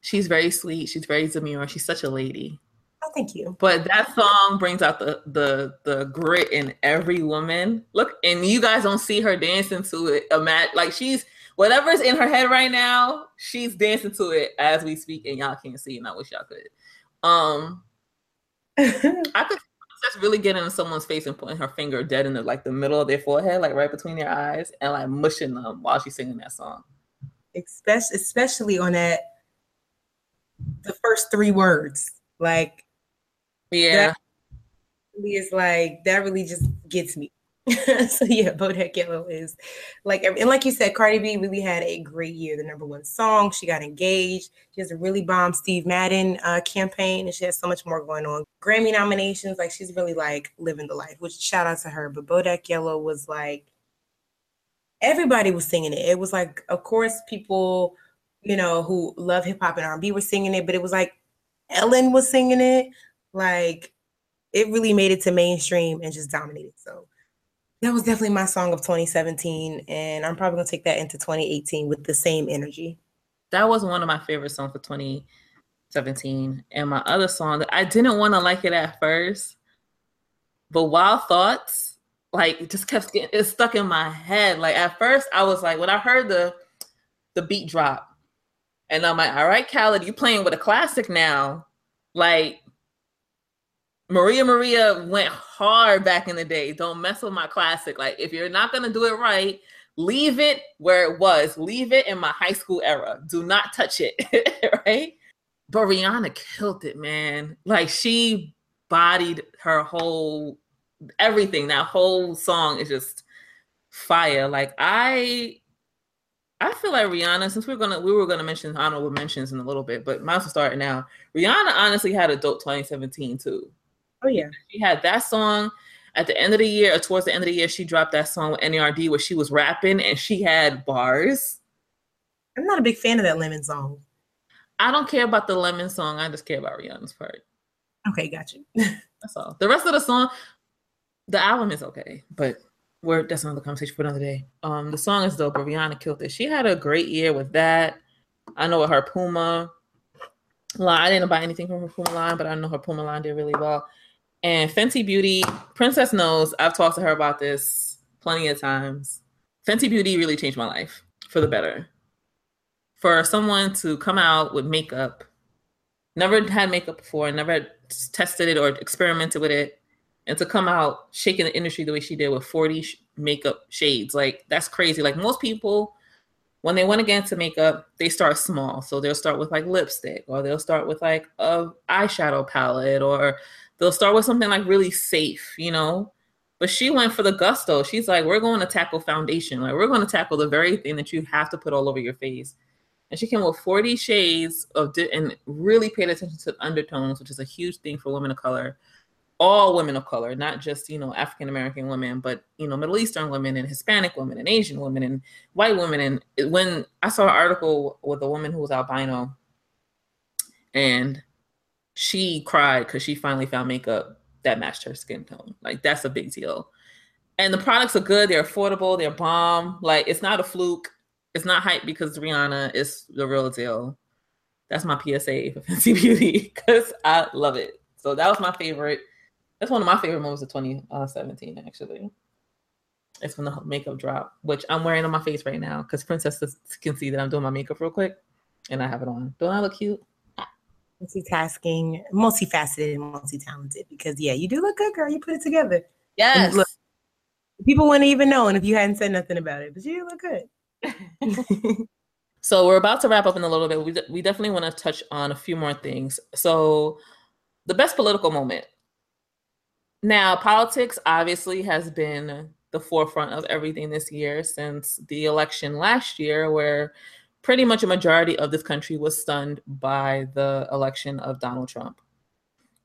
She's very sweet. She's very demure. She's such a lady. Oh, thank you. But that song brings out the the the grit in every woman. Look, and you guys don't see her dancing to it. Imagine like she's whatever's in her head right now, she's dancing to it as we speak, and y'all can't see, and I wish y'all could. Um, <laughs> I could just really get into someone's face and putting her finger dead in the like the middle of their forehead, like right between their eyes, and like mushing them while she's singing that song. Especially, especially on that the first three words, like yeah, is like that really just gets me. <laughs> so yeah, Bodak Yellow is like, and like you said, Cardi B really had a great year. The number one song, she got engaged. She has a really bomb Steve Madden uh, campaign, and she has so much more going on. Grammy nominations, like she's really like living the life. Which shout out to her. But Bodak Yellow was like, everybody was singing it. It was like, of course, people, you know, who love hip hop and R&B were singing it, but it was like Ellen was singing it. Like it really made it to mainstream and just dominated. So that was definitely my song of 2017 and i'm probably going to take that into 2018 with the same energy. That was one of my favorite songs for 2017 and my other song i didn't want to like it at first but wild thoughts like just kept getting it stuck in my head. Like at first i was like when i heard the the beat drop and i'm like all right khaled you playing with a classic now. Like Maria Maria went hard back in the day. Don't mess with my classic. Like if you're not gonna do it right, leave it where it was. Leave it in my high school era. Do not touch it. <laughs> right? But Rihanna killed it, man. Like she bodied her whole everything. That whole song is just fire. Like I I feel like Rihanna, since we're gonna we were gonna mention honorable mentions in a little bit, but well start now. Rihanna honestly had a dope 2017 too. Oh yeah. She had that song at the end of the year, or towards the end of the year, she dropped that song with NERD where she was rapping and she had bars. I'm not a big fan of that Lemon song. I don't care about the Lemon song. I just care about Rihanna's part. Okay, got you. <laughs> that's all. The rest of the song, the album is okay, but we're that's another conversation for another day. Um, the song is dope, but Rihanna killed it. She had a great year with that. I know with her Puma line. I didn't buy anything from her Puma line, but I know her Puma line did really well. And Fenty Beauty, Princess knows I've talked to her about this plenty of times. Fenty Beauty really changed my life for the better. For someone to come out with makeup, never had makeup before, never tested it or experimented with it, and to come out shaking the industry the way she did with 40 sh- makeup shades, like that's crazy. Like most people, when they want to get into makeup, they start small. So they'll start with like lipstick, or they'll start with like a eyeshadow palette, or they'll start with something like really safe, you know. But she went for the gusto. She's like, we're going to tackle foundation. Like, we're going to tackle the very thing that you have to put all over your face. And she came with 40 shades of, di- and really paid attention to undertones, which is a huge thing for women of color. All women of color, not just, you know, African American women, but, you know, Middle Eastern women and Hispanic women and Asian women and white women. And when I saw an article with a woman who was albino and she cried because she finally found makeup that matched her skin tone. Like that's a big deal. And the products are good. They're affordable. They're bomb. Like it's not a fluke. It's not hype because Rihanna is the real deal. That's my PSA for <laughs> Fenty Beauty because I love it. So that was my favorite. That's one of my favorite moments of 2017, actually. It's when the makeup drop, which I'm wearing on my face right now because Princess can see that I'm doing my makeup real quick and I have it on. Don't I look cute? Multitasking, multifaceted, and multi-talented. Because yeah, you do look good, girl. You put it together. Yes. Look, people wouldn't even know, and if you hadn't said nothing about it, but you look good. <laughs> <laughs> so we're about to wrap up in a little bit. We we definitely want to touch on a few more things. So the best political moment. Now, politics obviously has been the forefront of everything this year since the election last year, where pretty much a majority of this country was stunned by the election of Donald Trump.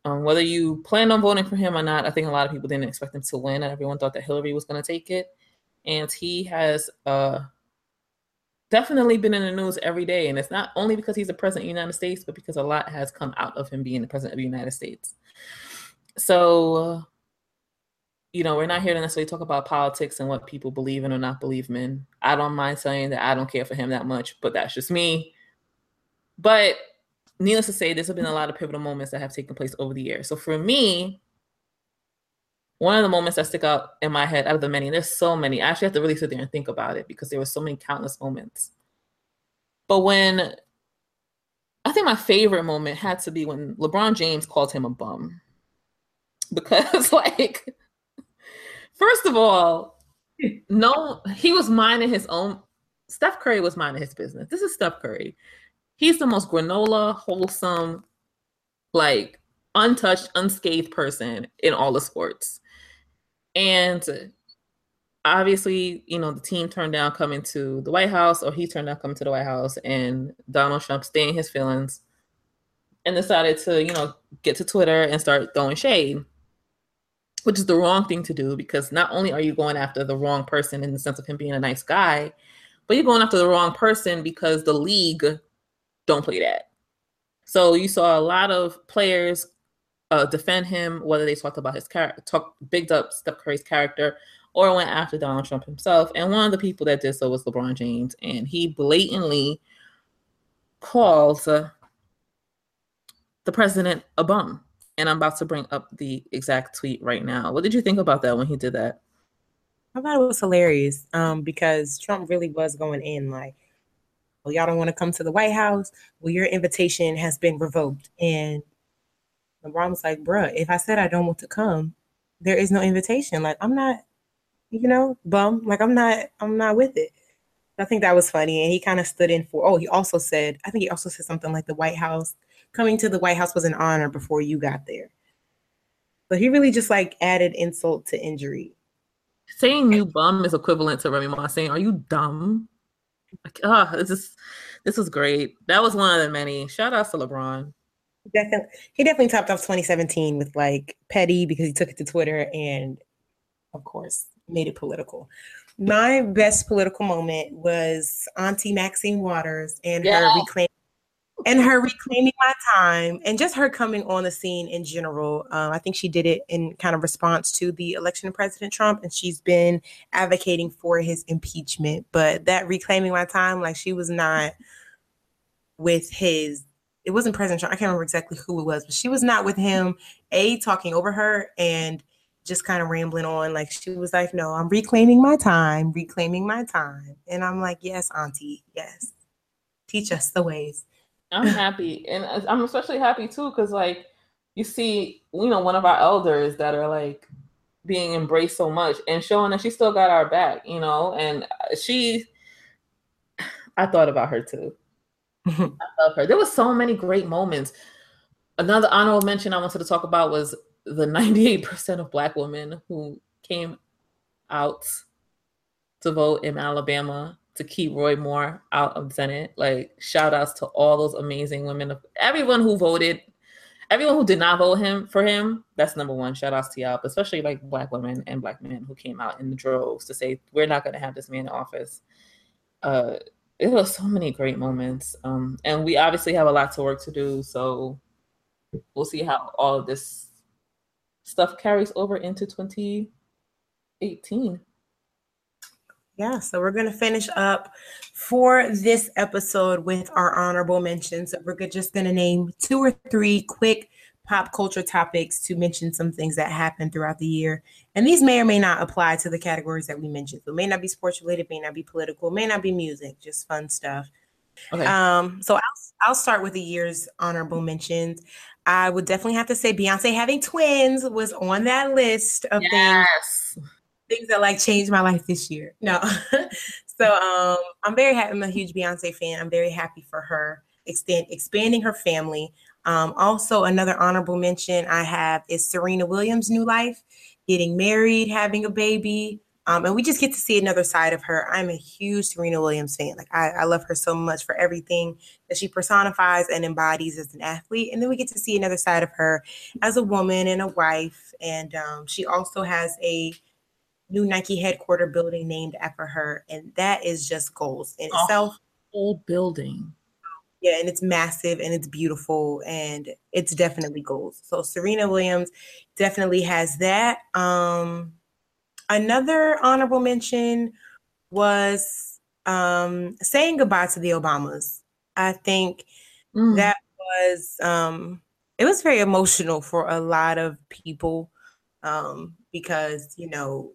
Um, whether you planned on voting for him or not, I think a lot of people didn't expect him to win. and Everyone thought that Hillary was going to take it. And he has uh, definitely been in the news every day. And it's not only because he's the president of the United States, but because a lot has come out of him being the president of the United States. So, uh, you know, we're not here to necessarily talk about politics and what people believe in or not believe in. I don't mind saying that I don't care for him that much, but that's just me. But needless to say, there's been a lot of pivotal moments that have taken place over the years. So for me, one of the moments that stick out in my head out of the many, and there's so many. I actually have to really sit there and think about it because there were so many countless moments. But when I think my favorite moment had to be when LeBron James called him a bum. <laughs> Because like first of all, <laughs> no, he was minding his own Steph Curry was minding his business. This is Steph Curry he's the most granola, wholesome, like untouched, unscathed person in all the sports. And obviously, you know, the team turned down coming to the White House, or he turned down coming to the White House, and Donald Trump staying his feelings and decided to, you know, get to Twitter and start throwing shade, which is the wrong thing to do because not only are you going after the wrong person in the sense of him being a nice guy, but you're going after the wrong person because the league don't play that. So you saw a lot of players uh, defend him, whether they talked about his character, talk bigged up Steph Curry's character, or went after Donald Trump himself. And one of the people that did so was LeBron James, and he blatantly calls uh, the president a bum. And I'm about to bring up the exact tweet right now. What did you think about that when he did that? I thought it was hilarious um, because Trump really was going in like well, y'all don't want to come to the White House. Well, your invitation has been revoked. And LeBron was like, bruh, if I said I don't want to come, there is no invitation. Like, I'm not, you know, bum. Like, I'm not, I'm not with it. I think that was funny. And he kind of stood in for, oh, he also said, I think he also said something like the White House, coming to the White House was an honor before you got there. But he really just like added insult to injury. Saying you bum is equivalent to Remy Ma saying, Are you dumb? Like, oh, this is this was great. That was one of the many. Shout out to LeBron. Definitely, he definitely topped off 2017 with like petty because he took it to Twitter and, of course, made it political. My best political moment was Auntie Maxine Waters and yeah. her reclaim and her reclaiming my time and just her coming on the scene in general. Uh, I think she did it in kind of response to the election of President Trump, and she's been advocating for his impeachment. But that reclaiming my time, like she was not with his. It wasn't President Trump. I can't remember exactly who it was, but she was not with him. A talking over her and just kind of rambling on. Like she was like, "No, I'm reclaiming my time, reclaiming my time," and I'm like, "Yes, Auntie, yes." Teach us the ways. I'm happy, and I'm especially happy too because like you see, you know, one of our elders that are like being embraced so much and showing that she still got our back, you know, and uh, she. I thought about her too. <laughs> I love her. There was so many great moments. Another honorable mention I wanted to talk about was the 98% of black women who came out to vote in Alabama to keep Roy Moore out of Senate. Like shout outs to all those amazing women, everyone who voted, everyone who did not vote him for him. That's number one. Shout outs to y'all, but especially like black women and black men who came out in the droves to say we're not going to have this man in office. Uh, it was so many great moments. Um, and we obviously have a lot to work to do. So we'll see how all of this stuff carries over into 2018. Yeah, so we're going to finish up for this episode with our honorable mentions. So we're just going to name two or three quick pop culture topics to mention some things that happened throughout the year. And these may or may not apply to the categories that we mentioned. So it may not be sports related, may not be political, may not be music, just fun stuff. Okay. Um, so I'll I'll start with the year's honorable mentions. I would definitely have to say Beyonce having twins was on that list of yes. things things that like changed my life this year. No. <laughs> so um I'm very happy. I'm a huge Beyonce fan. I'm very happy for her extend expanding her family. Um, also another honorable mention I have is Serena Williams' new life, getting married, having a baby. Um, and we just get to see another side of her. I'm a huge Serena Williams fan. Like I, I love her so much for everything that she personifies and embodies as an athlete. And then we get to see another side of her as a woman and a wife. And um, she also has a new Nike headquarter building named after her, and that is just goals in itself. Whole building. Yeah, and it's massive and it's beautiful and it's definitely goals. So Serena Williams definitely has that. Um another honorable mention was um saying goodbye to the Obamas. I think mm. that was um it was very emotional for a lot of people um because you know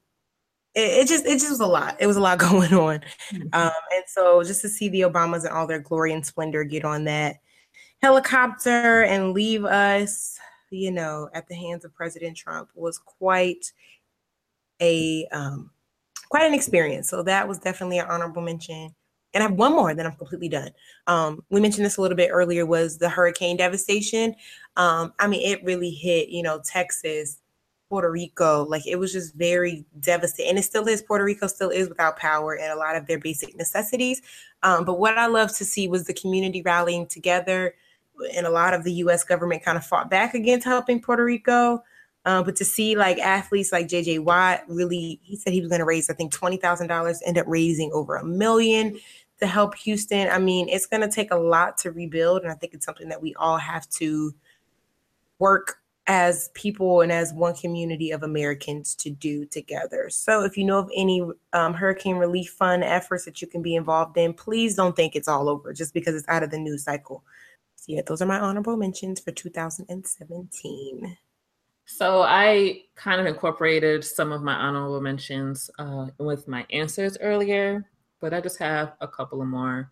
it, it, just it just was a lot. It was a lot <laughs> going on, mm-hmm. um, and so just to see the Obamas and all their glory and splendor get on that helicopter and leave us, you know, at the hands of President Trump was quite a um, quite an experience. So that was definitely an honorable mention. And I have one more, then I'm completely done. Um, we mentioned this a little bit earlier was the hurricane devastation. Um, I mean, it really hit, you know, Texas Puerto Rico. Like it was just very devastating. And it still is. Puerto Rico still is without power and a lot of their basic necessities. Um, but what I love to see was the community rallying together. And a lot of the US government kind of fought back against helping Puerto Rico. Um, but to see like athletes like JJ Watt really, he said he was going to raise, I think, $20,000, end up raising over a million to help Houston. I mean, it's going to take a lot to rebuild. And I think it's something that we all have to work as people and as one community of Americans to do together. So, if you know of any um, hurricane relief fund efforts that you can be involved in, please don't think it's all over just because it's out of the news cycle. So, yeah, those are my honorable mentions for 2017. So, I kind of incorporated some of my honorable mentions uh, with my answers earlier, but I just have a couple of more.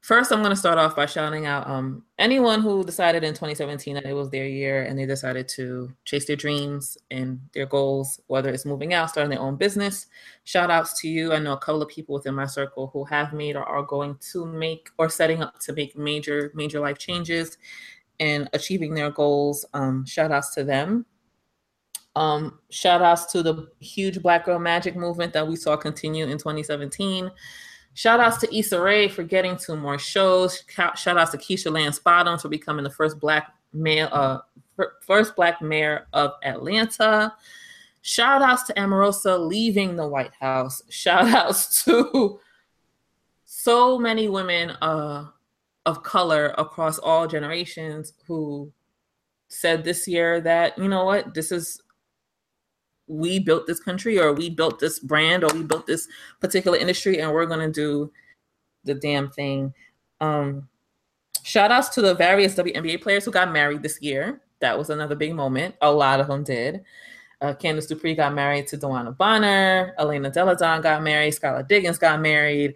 First, I'm going to start off by shouting out um, anyone who decided in 2017 that it was their year and they decided to chase their dreams and their goals, whether it's moving out, starting their own business. Shout outs to you. I know a couple of people within my circle who have made or are going to make or setting up to make major, major life changes and achieving their goals. Um, shout outs to them. Um, shout outs to the huge Black Girl Magic movement that we saw continue in 2017. Shout outs to Issa Rae for getting two more shows. Shout outs to Keisha Lance Bottoms for becoming the first black male, uh, first black mayor of Atlanta. Shout outs to Omarosa leaving the White House. <laughs> Shout outs to so many women uh, of color across all generations who said this year that, you know what, this is we built this country or we built this brand or we built this particular industry and we're going to do the damn thing. Um, shout outs to the various WNBA players who got married this year. That was another big moment. A lot of them did. Uh, Candice Dupree got married to DeWanna Bonner. Elena Delle Donne got married. Skylar Diggins got married.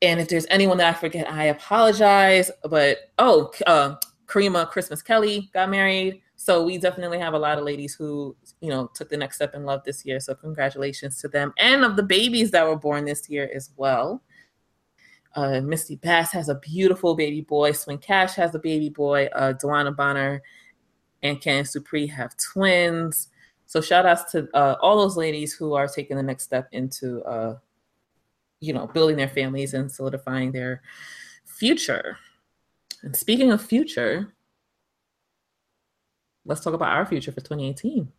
And if there's anyone that I forget, I apologize. But oh, uh, Karima Christmas Kelly got married. So we definitely have a lot of ladies who, you know, took the next step in love this year. So congratulations to them and of the babies that were born this year as well. Uh, Misty Bass has a beautiful baby boy. Swin Cash has a baby boy. Uh, DeWanna Bonner and Candice Dupree have twins. So shout outs to uh, all those ladies who are taking the next step into, uh, you know, building their families and solidifying their future. And speaking of future, let's talk about our future for 2018.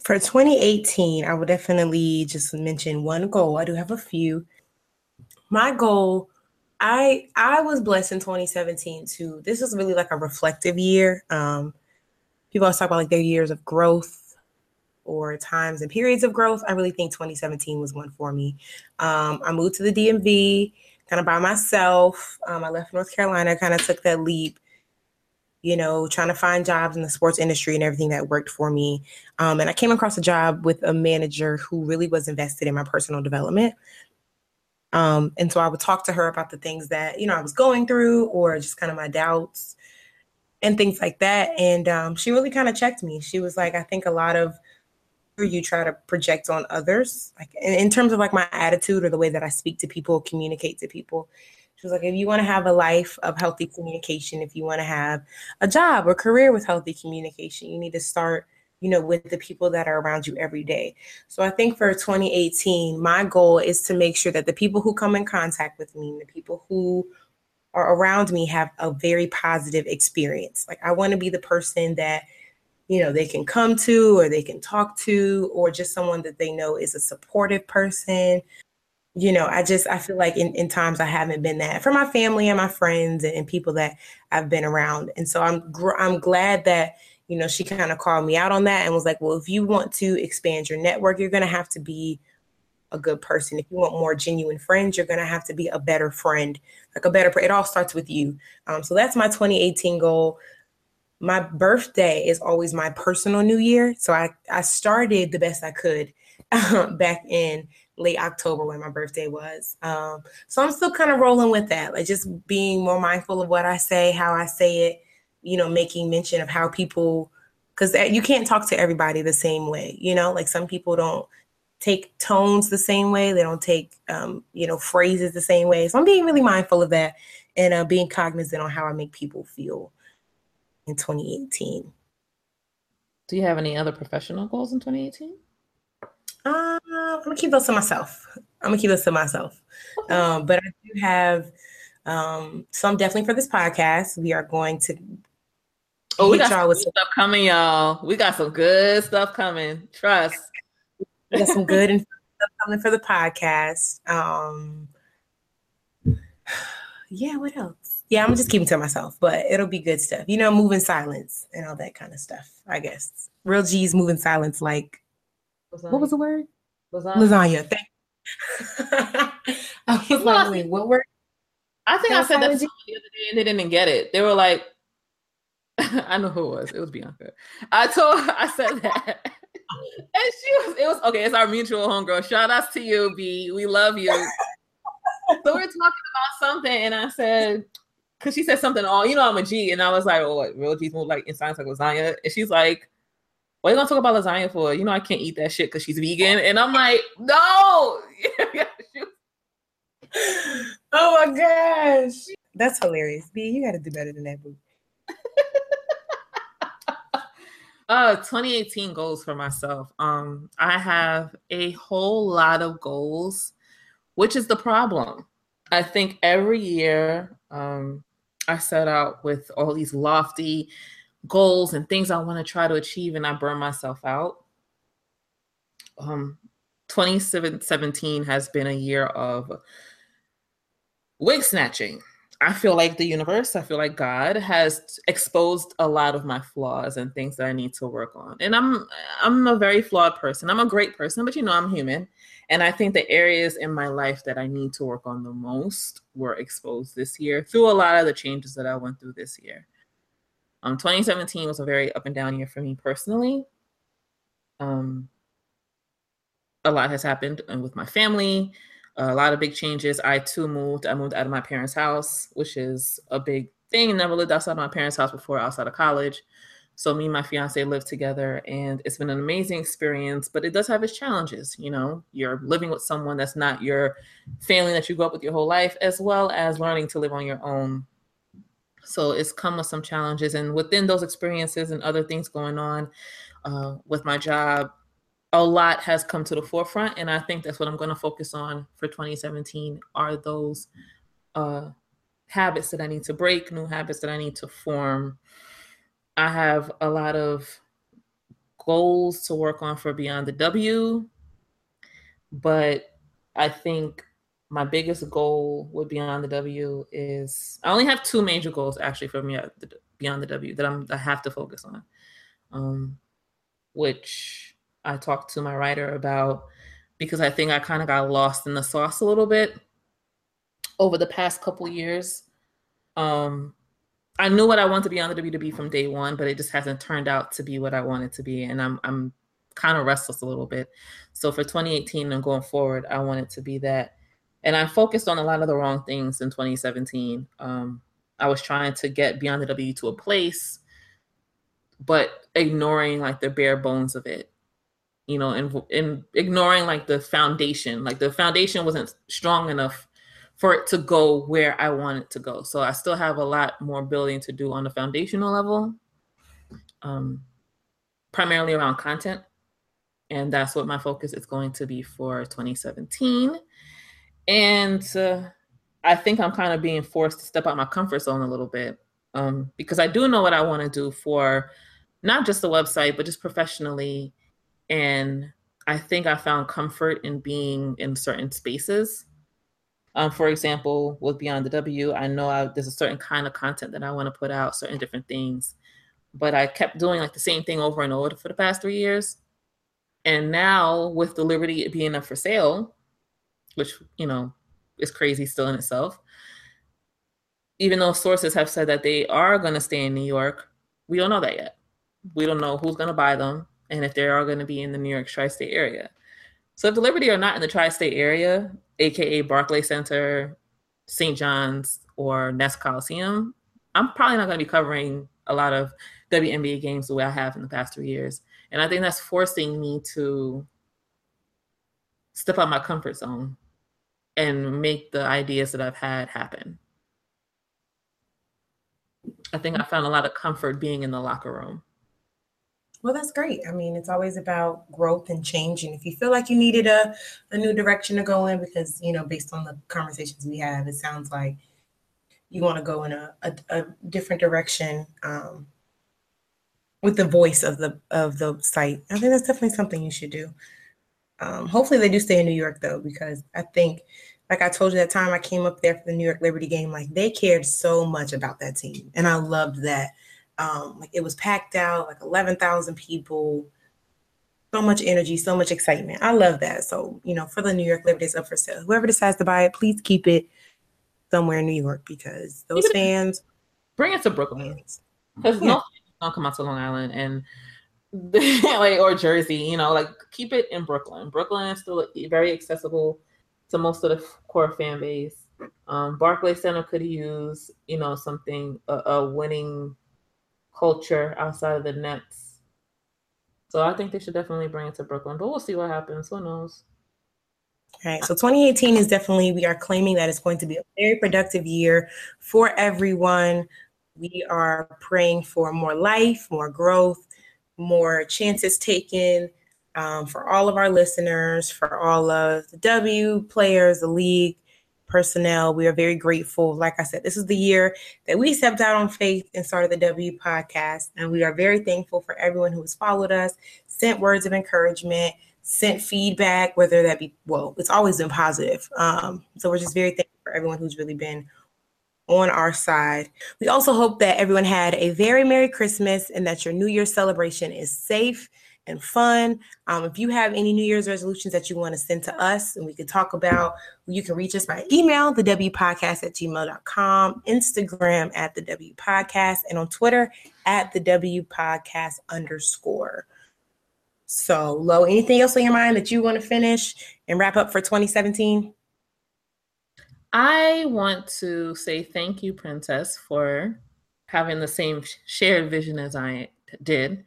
For 2018, I would definitely just mention one goal. I do have a few. my goal I I was blessed in 2017 too. This was really like a reflective year. Um, people always talk about like their years of growth or times and periods of growth. I really think 2017 was one for me. Um, I moved to the DMV kind of by myself. Um, I left North Carolina, kind of took that leap, you know, trying to find jobs in the sports industry and everything that worked for me. Um, and I came across a job with a manager who really was invested in my personal development. Um, and so I would talk to her about the things that, you know, I was going through or just kind of my doubts and things like that. And um, she really kind of checked me. She was like, I think a lot of you try to project on others, like in, in terms of like my attitude or the way that I speak to people, communicate to people. She was like, if you want to have a life of healthy communication, if you want to have a job or career with healthy communication, you need to start you know, with the people that are around you every day. So I think for 2018, my goal is to make sure that the people who come in contact with me, the people who are around me have a very positive experience. Like I want to be the person that, you know, they can come to or they can talk to, or just someone that they know is a supportive person. You know, I just I feel like in, in times I haven't been that for my family and my friends and, and people that I've been around. And so I'm gr- I'm glad that you know, she kind of called me out on that and was like, well, if you want to expand your network, you're going to have to be a good person. If you want more genuine friends, you're going to have to be a better friend, like a better, it all starts with you. Um, so that's my 2018 goal. My birthday is always my personal new year. So I, I started the best I could <laughs> back in late October when my birthday was. Um, so I'm still kind of rolling with that, like just being more mindful of what I say, how I say it, you know, making mention of how people, because you can't talk to everybody the same way, you know, like some people don't take tones the same way, they don't take, um, you know, phrases the same way. So I'm being really mindful of that and uh, being cognizant on how I make people feel in 2018. Do you have any other professional goals in 2018? Uh, I'm gonna keep those to myself. I'm gonna keep those to myself. Okay. Um, but I do have um, some definitely for this podcast. We are going to Oh, we got some with stuff coming, y'all. We got some good stuff coming. Trust. We got some good <laughs> stuff coming for the podcast. Um, yeah, what else? Yeah, I'm just keeping to myself, but it'll be good stuff. You know, moving silence and all that kind of stuff. I guess real G's moving silence. Like, Lasagna. what was the word? Lasagna. Lasagna. Thank- <laughs> I was like, wait, what word? I think I said that the other day and they didn't get it. They were like, <laughs> I know who it was. It was Bianca. I told I said that. <laughs> and she was, it was okay. It's our mutual homegirl. Shout outs to you, B. We love you. so we're talking about something, and I said, because she said something, all, you know, I'm a G. And I was like, oh, what, real G's move like in science like lasagna. And she's like, what are you gonna talk about lasagna for? You know, I can't eat that shit because she's vegan. And I'm like, no. <laughs> oh my gosh. That's hilarious. B, you gotta do better than that, boo. <laughs> Uh, 2018 goals for myself. Um, I have a whole lot of goals, which is the problem. I think every year, um, I set out with all these lofty goals and things I want to try to achieve, and I burn myself out. Um, 2017 has been a year of wig snatching. I feel like the universe, I feel like God has exposed a lot of my flaws and things that I need to work on. And I'm I'm a very flawed person. I'm a great person, but you know, I'm human. And I think the areas in my life that I need to work on the most were exposed this year through a lot of the changes that I went through this year. Um 2017 was a very up and down year for me personally. Um a lot has happened with my family, a lot of big changes. I too moved. I moved out of my parents' house, which is a big thing. Never lived outside of my parents' house before, outside of college. So me and my fiance live together, and it's been an amazing experience. But it does have its challenges. You know, you're living with someone that's not your family that you grew up with your whole life, as well as learning to live on your own. So it's come with some challenges, and within those experiences and other things going on uh, with my job, a lot has come to the forefront and i think that's what i'm going to focus on for 2017 are those uh, habits that i need to break new habits that i need to form. I have a lot of goals to work on for beyond the w but i think my biggest goal with Beyond the W is I only have two major goals actually for me Beyond the W that I'm I have to focus on, um, which I talked to my writer about because I think I kind of got lost in the sauce a little bit over the past couple years. Um, I knew what I wanted to be on the WWE from day one, but it just hasn't turned out to be what I wanted to be, and I'm I'm kind of restless a little bit. So for 2018 and going forward, I want it to be that and I focused on a lot of the wrong things in 2017. Um, I was trying to get Beyond the W to a place, but ignoring like the bare bones of it, you know, and, and ignoring like the foundation. Like the foundation wasn't strong enough for it to go where I want it to go. So I still have a lot more building to do on the foundational level, um, primarily around content. And that's what my focus is going to be for 2017 and uh, I think I'm kind of being forced to step out my comfort zone a little bit um, because I do know what I want to do for not just the website, but just professionally. And I think I found comfort in being in certain spaces. Um, for example, with Beyond the W, I know I, there's a certain kind of content that I want to put out, certain different things, but I kept doing like the same thing over and over for the past three years. And now with the Liberty being up for sale, which you know is crazy still in itself. Even though sources have said that they are going to stay in New York, we don't know that yet. We don't know who's going to buy them and if they are going to be in the New York tri-state area. So if the Liberty are not in the tri-state area, aka Barclay Center, St. John's, or Nassau Coliseum, I'm probably not going to be covering a lot of WNBA games the way I have in the past three years. And I think that's forcing me to step out my comfort zone and make the ideas that I've had happen. I think I found a lot of comfort being in the locker room. Well, that's great. I mean, it's always about growth and change. And if you feel like you needed a, a new direction to go in, because, you know, based on the conversations we have, it sounds like you want to go in a, a, a different direction um, with the voice of the of the site. I think that's definitely something you should do. Um, hopefully, they do stay in New York though, because I think like I told you that time I came up there for the New York Liberty game, like they cared so much about that team. And I loved that. Um, like it was packed out, like 11,000 people, so much energy, so much excitement. I love that. So, you know, for the New York Liberty is up for sale. Whoever decides to buy it, please keep it somewhere in New York because those fans bring it to Brooklyn. Because yeah. no don't come out to Long Island and <laughs> or Jersey, you know, like keep it in Brooklyn. Brooklyn is still very accessible to most of the core fan base. Um, Barclay Center could use, you know, something a, a winning culture outside of the Nets. So I think they should definitely bring it to Brooklyn, but we'll see what happens. Who knows? All right. So 2018 is definitely, we are claiming that it's going to be a very productive year for everyone. We are praying for more life, more growth, more chances taken, um, for all of our listeners, for all of the W players, the league personnel. We are very grateful. Like I said, this is the year that we stepped out on faith and started the W podcast. And we are very thankful for everyone who has followed us, sent words of encouragement, sent feedback, whether that be, well, it's always been positive. Um, so we're just very thankful for everyone who's really been on our side. We also hope that everyone had a very Merry Christmas and that your New Year's celebration is safe and fun. Um, if you have any New Year's resolutions that you want to send to us and we could talk about, you can reach us by email, the W podcast at gmail.com, Instagram at the W podcast, and on Twitter at the W podcast underscore. So, Lo, anything else on your mind that you want to finish and wrap up for 2017? I want to say thank you, Princess, for having the same shared vision as I did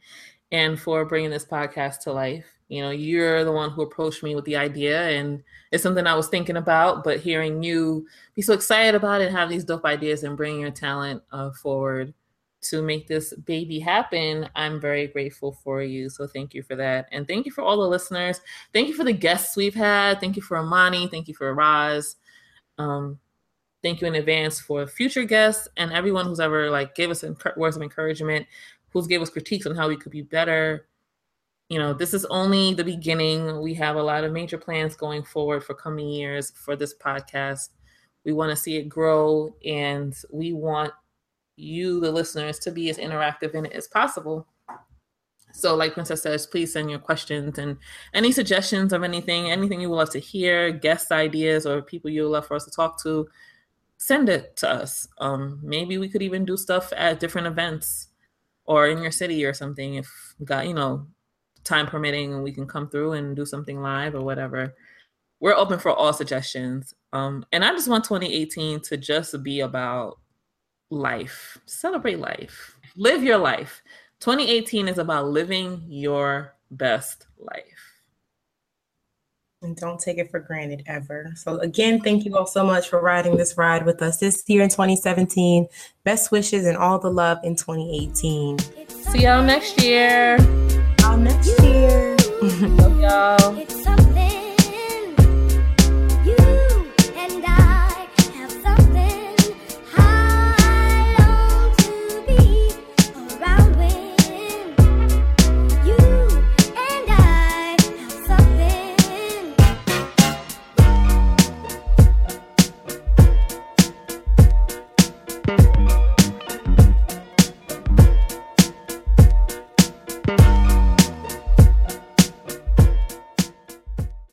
and for bringing this podcast to life. You know, you're the one who approached me with the idea, and it's something I was thinking about. But hearing you be so excited about it, have these dope ideas, and bring your talent uh, forward to make this baby happen, I'm very grateful for you. So thank you for that, and thank you for all the listeners. Thank you for the guests we've had. Thank you for Amani. Thank you for Roz. Um, thank you in advance for future guests and everyone who's ever like gave us words of encouragement who's gave us critiques on how we could be better. you know, this is only the beginning. We have a lot of major plans going forward for coming years for this podcast. We want to see it grow and we want you, the listeners, to be as interactive in it as possible. So, like Princess says, please send your questions and any suggestions of anything, anything you would love to hear, guest ideas, or people you would love for us to talk to. Send it to us. Um, maybe we could even do stuff at different events or in your city or something if got, you know, time permitting and we can come through and do something live or whatever. We're open for all suggestions. Um, and I just want 2018 to just be about life. Celebrate life. Live your life. 2018 is about living your best life. And don't take it for granted ever. So, again, thank you all so much for riding this ride with us this year in 2017. Best wishes and all the love in 2018. See y'all next year. Y'all next year. <laughs> Love y'all.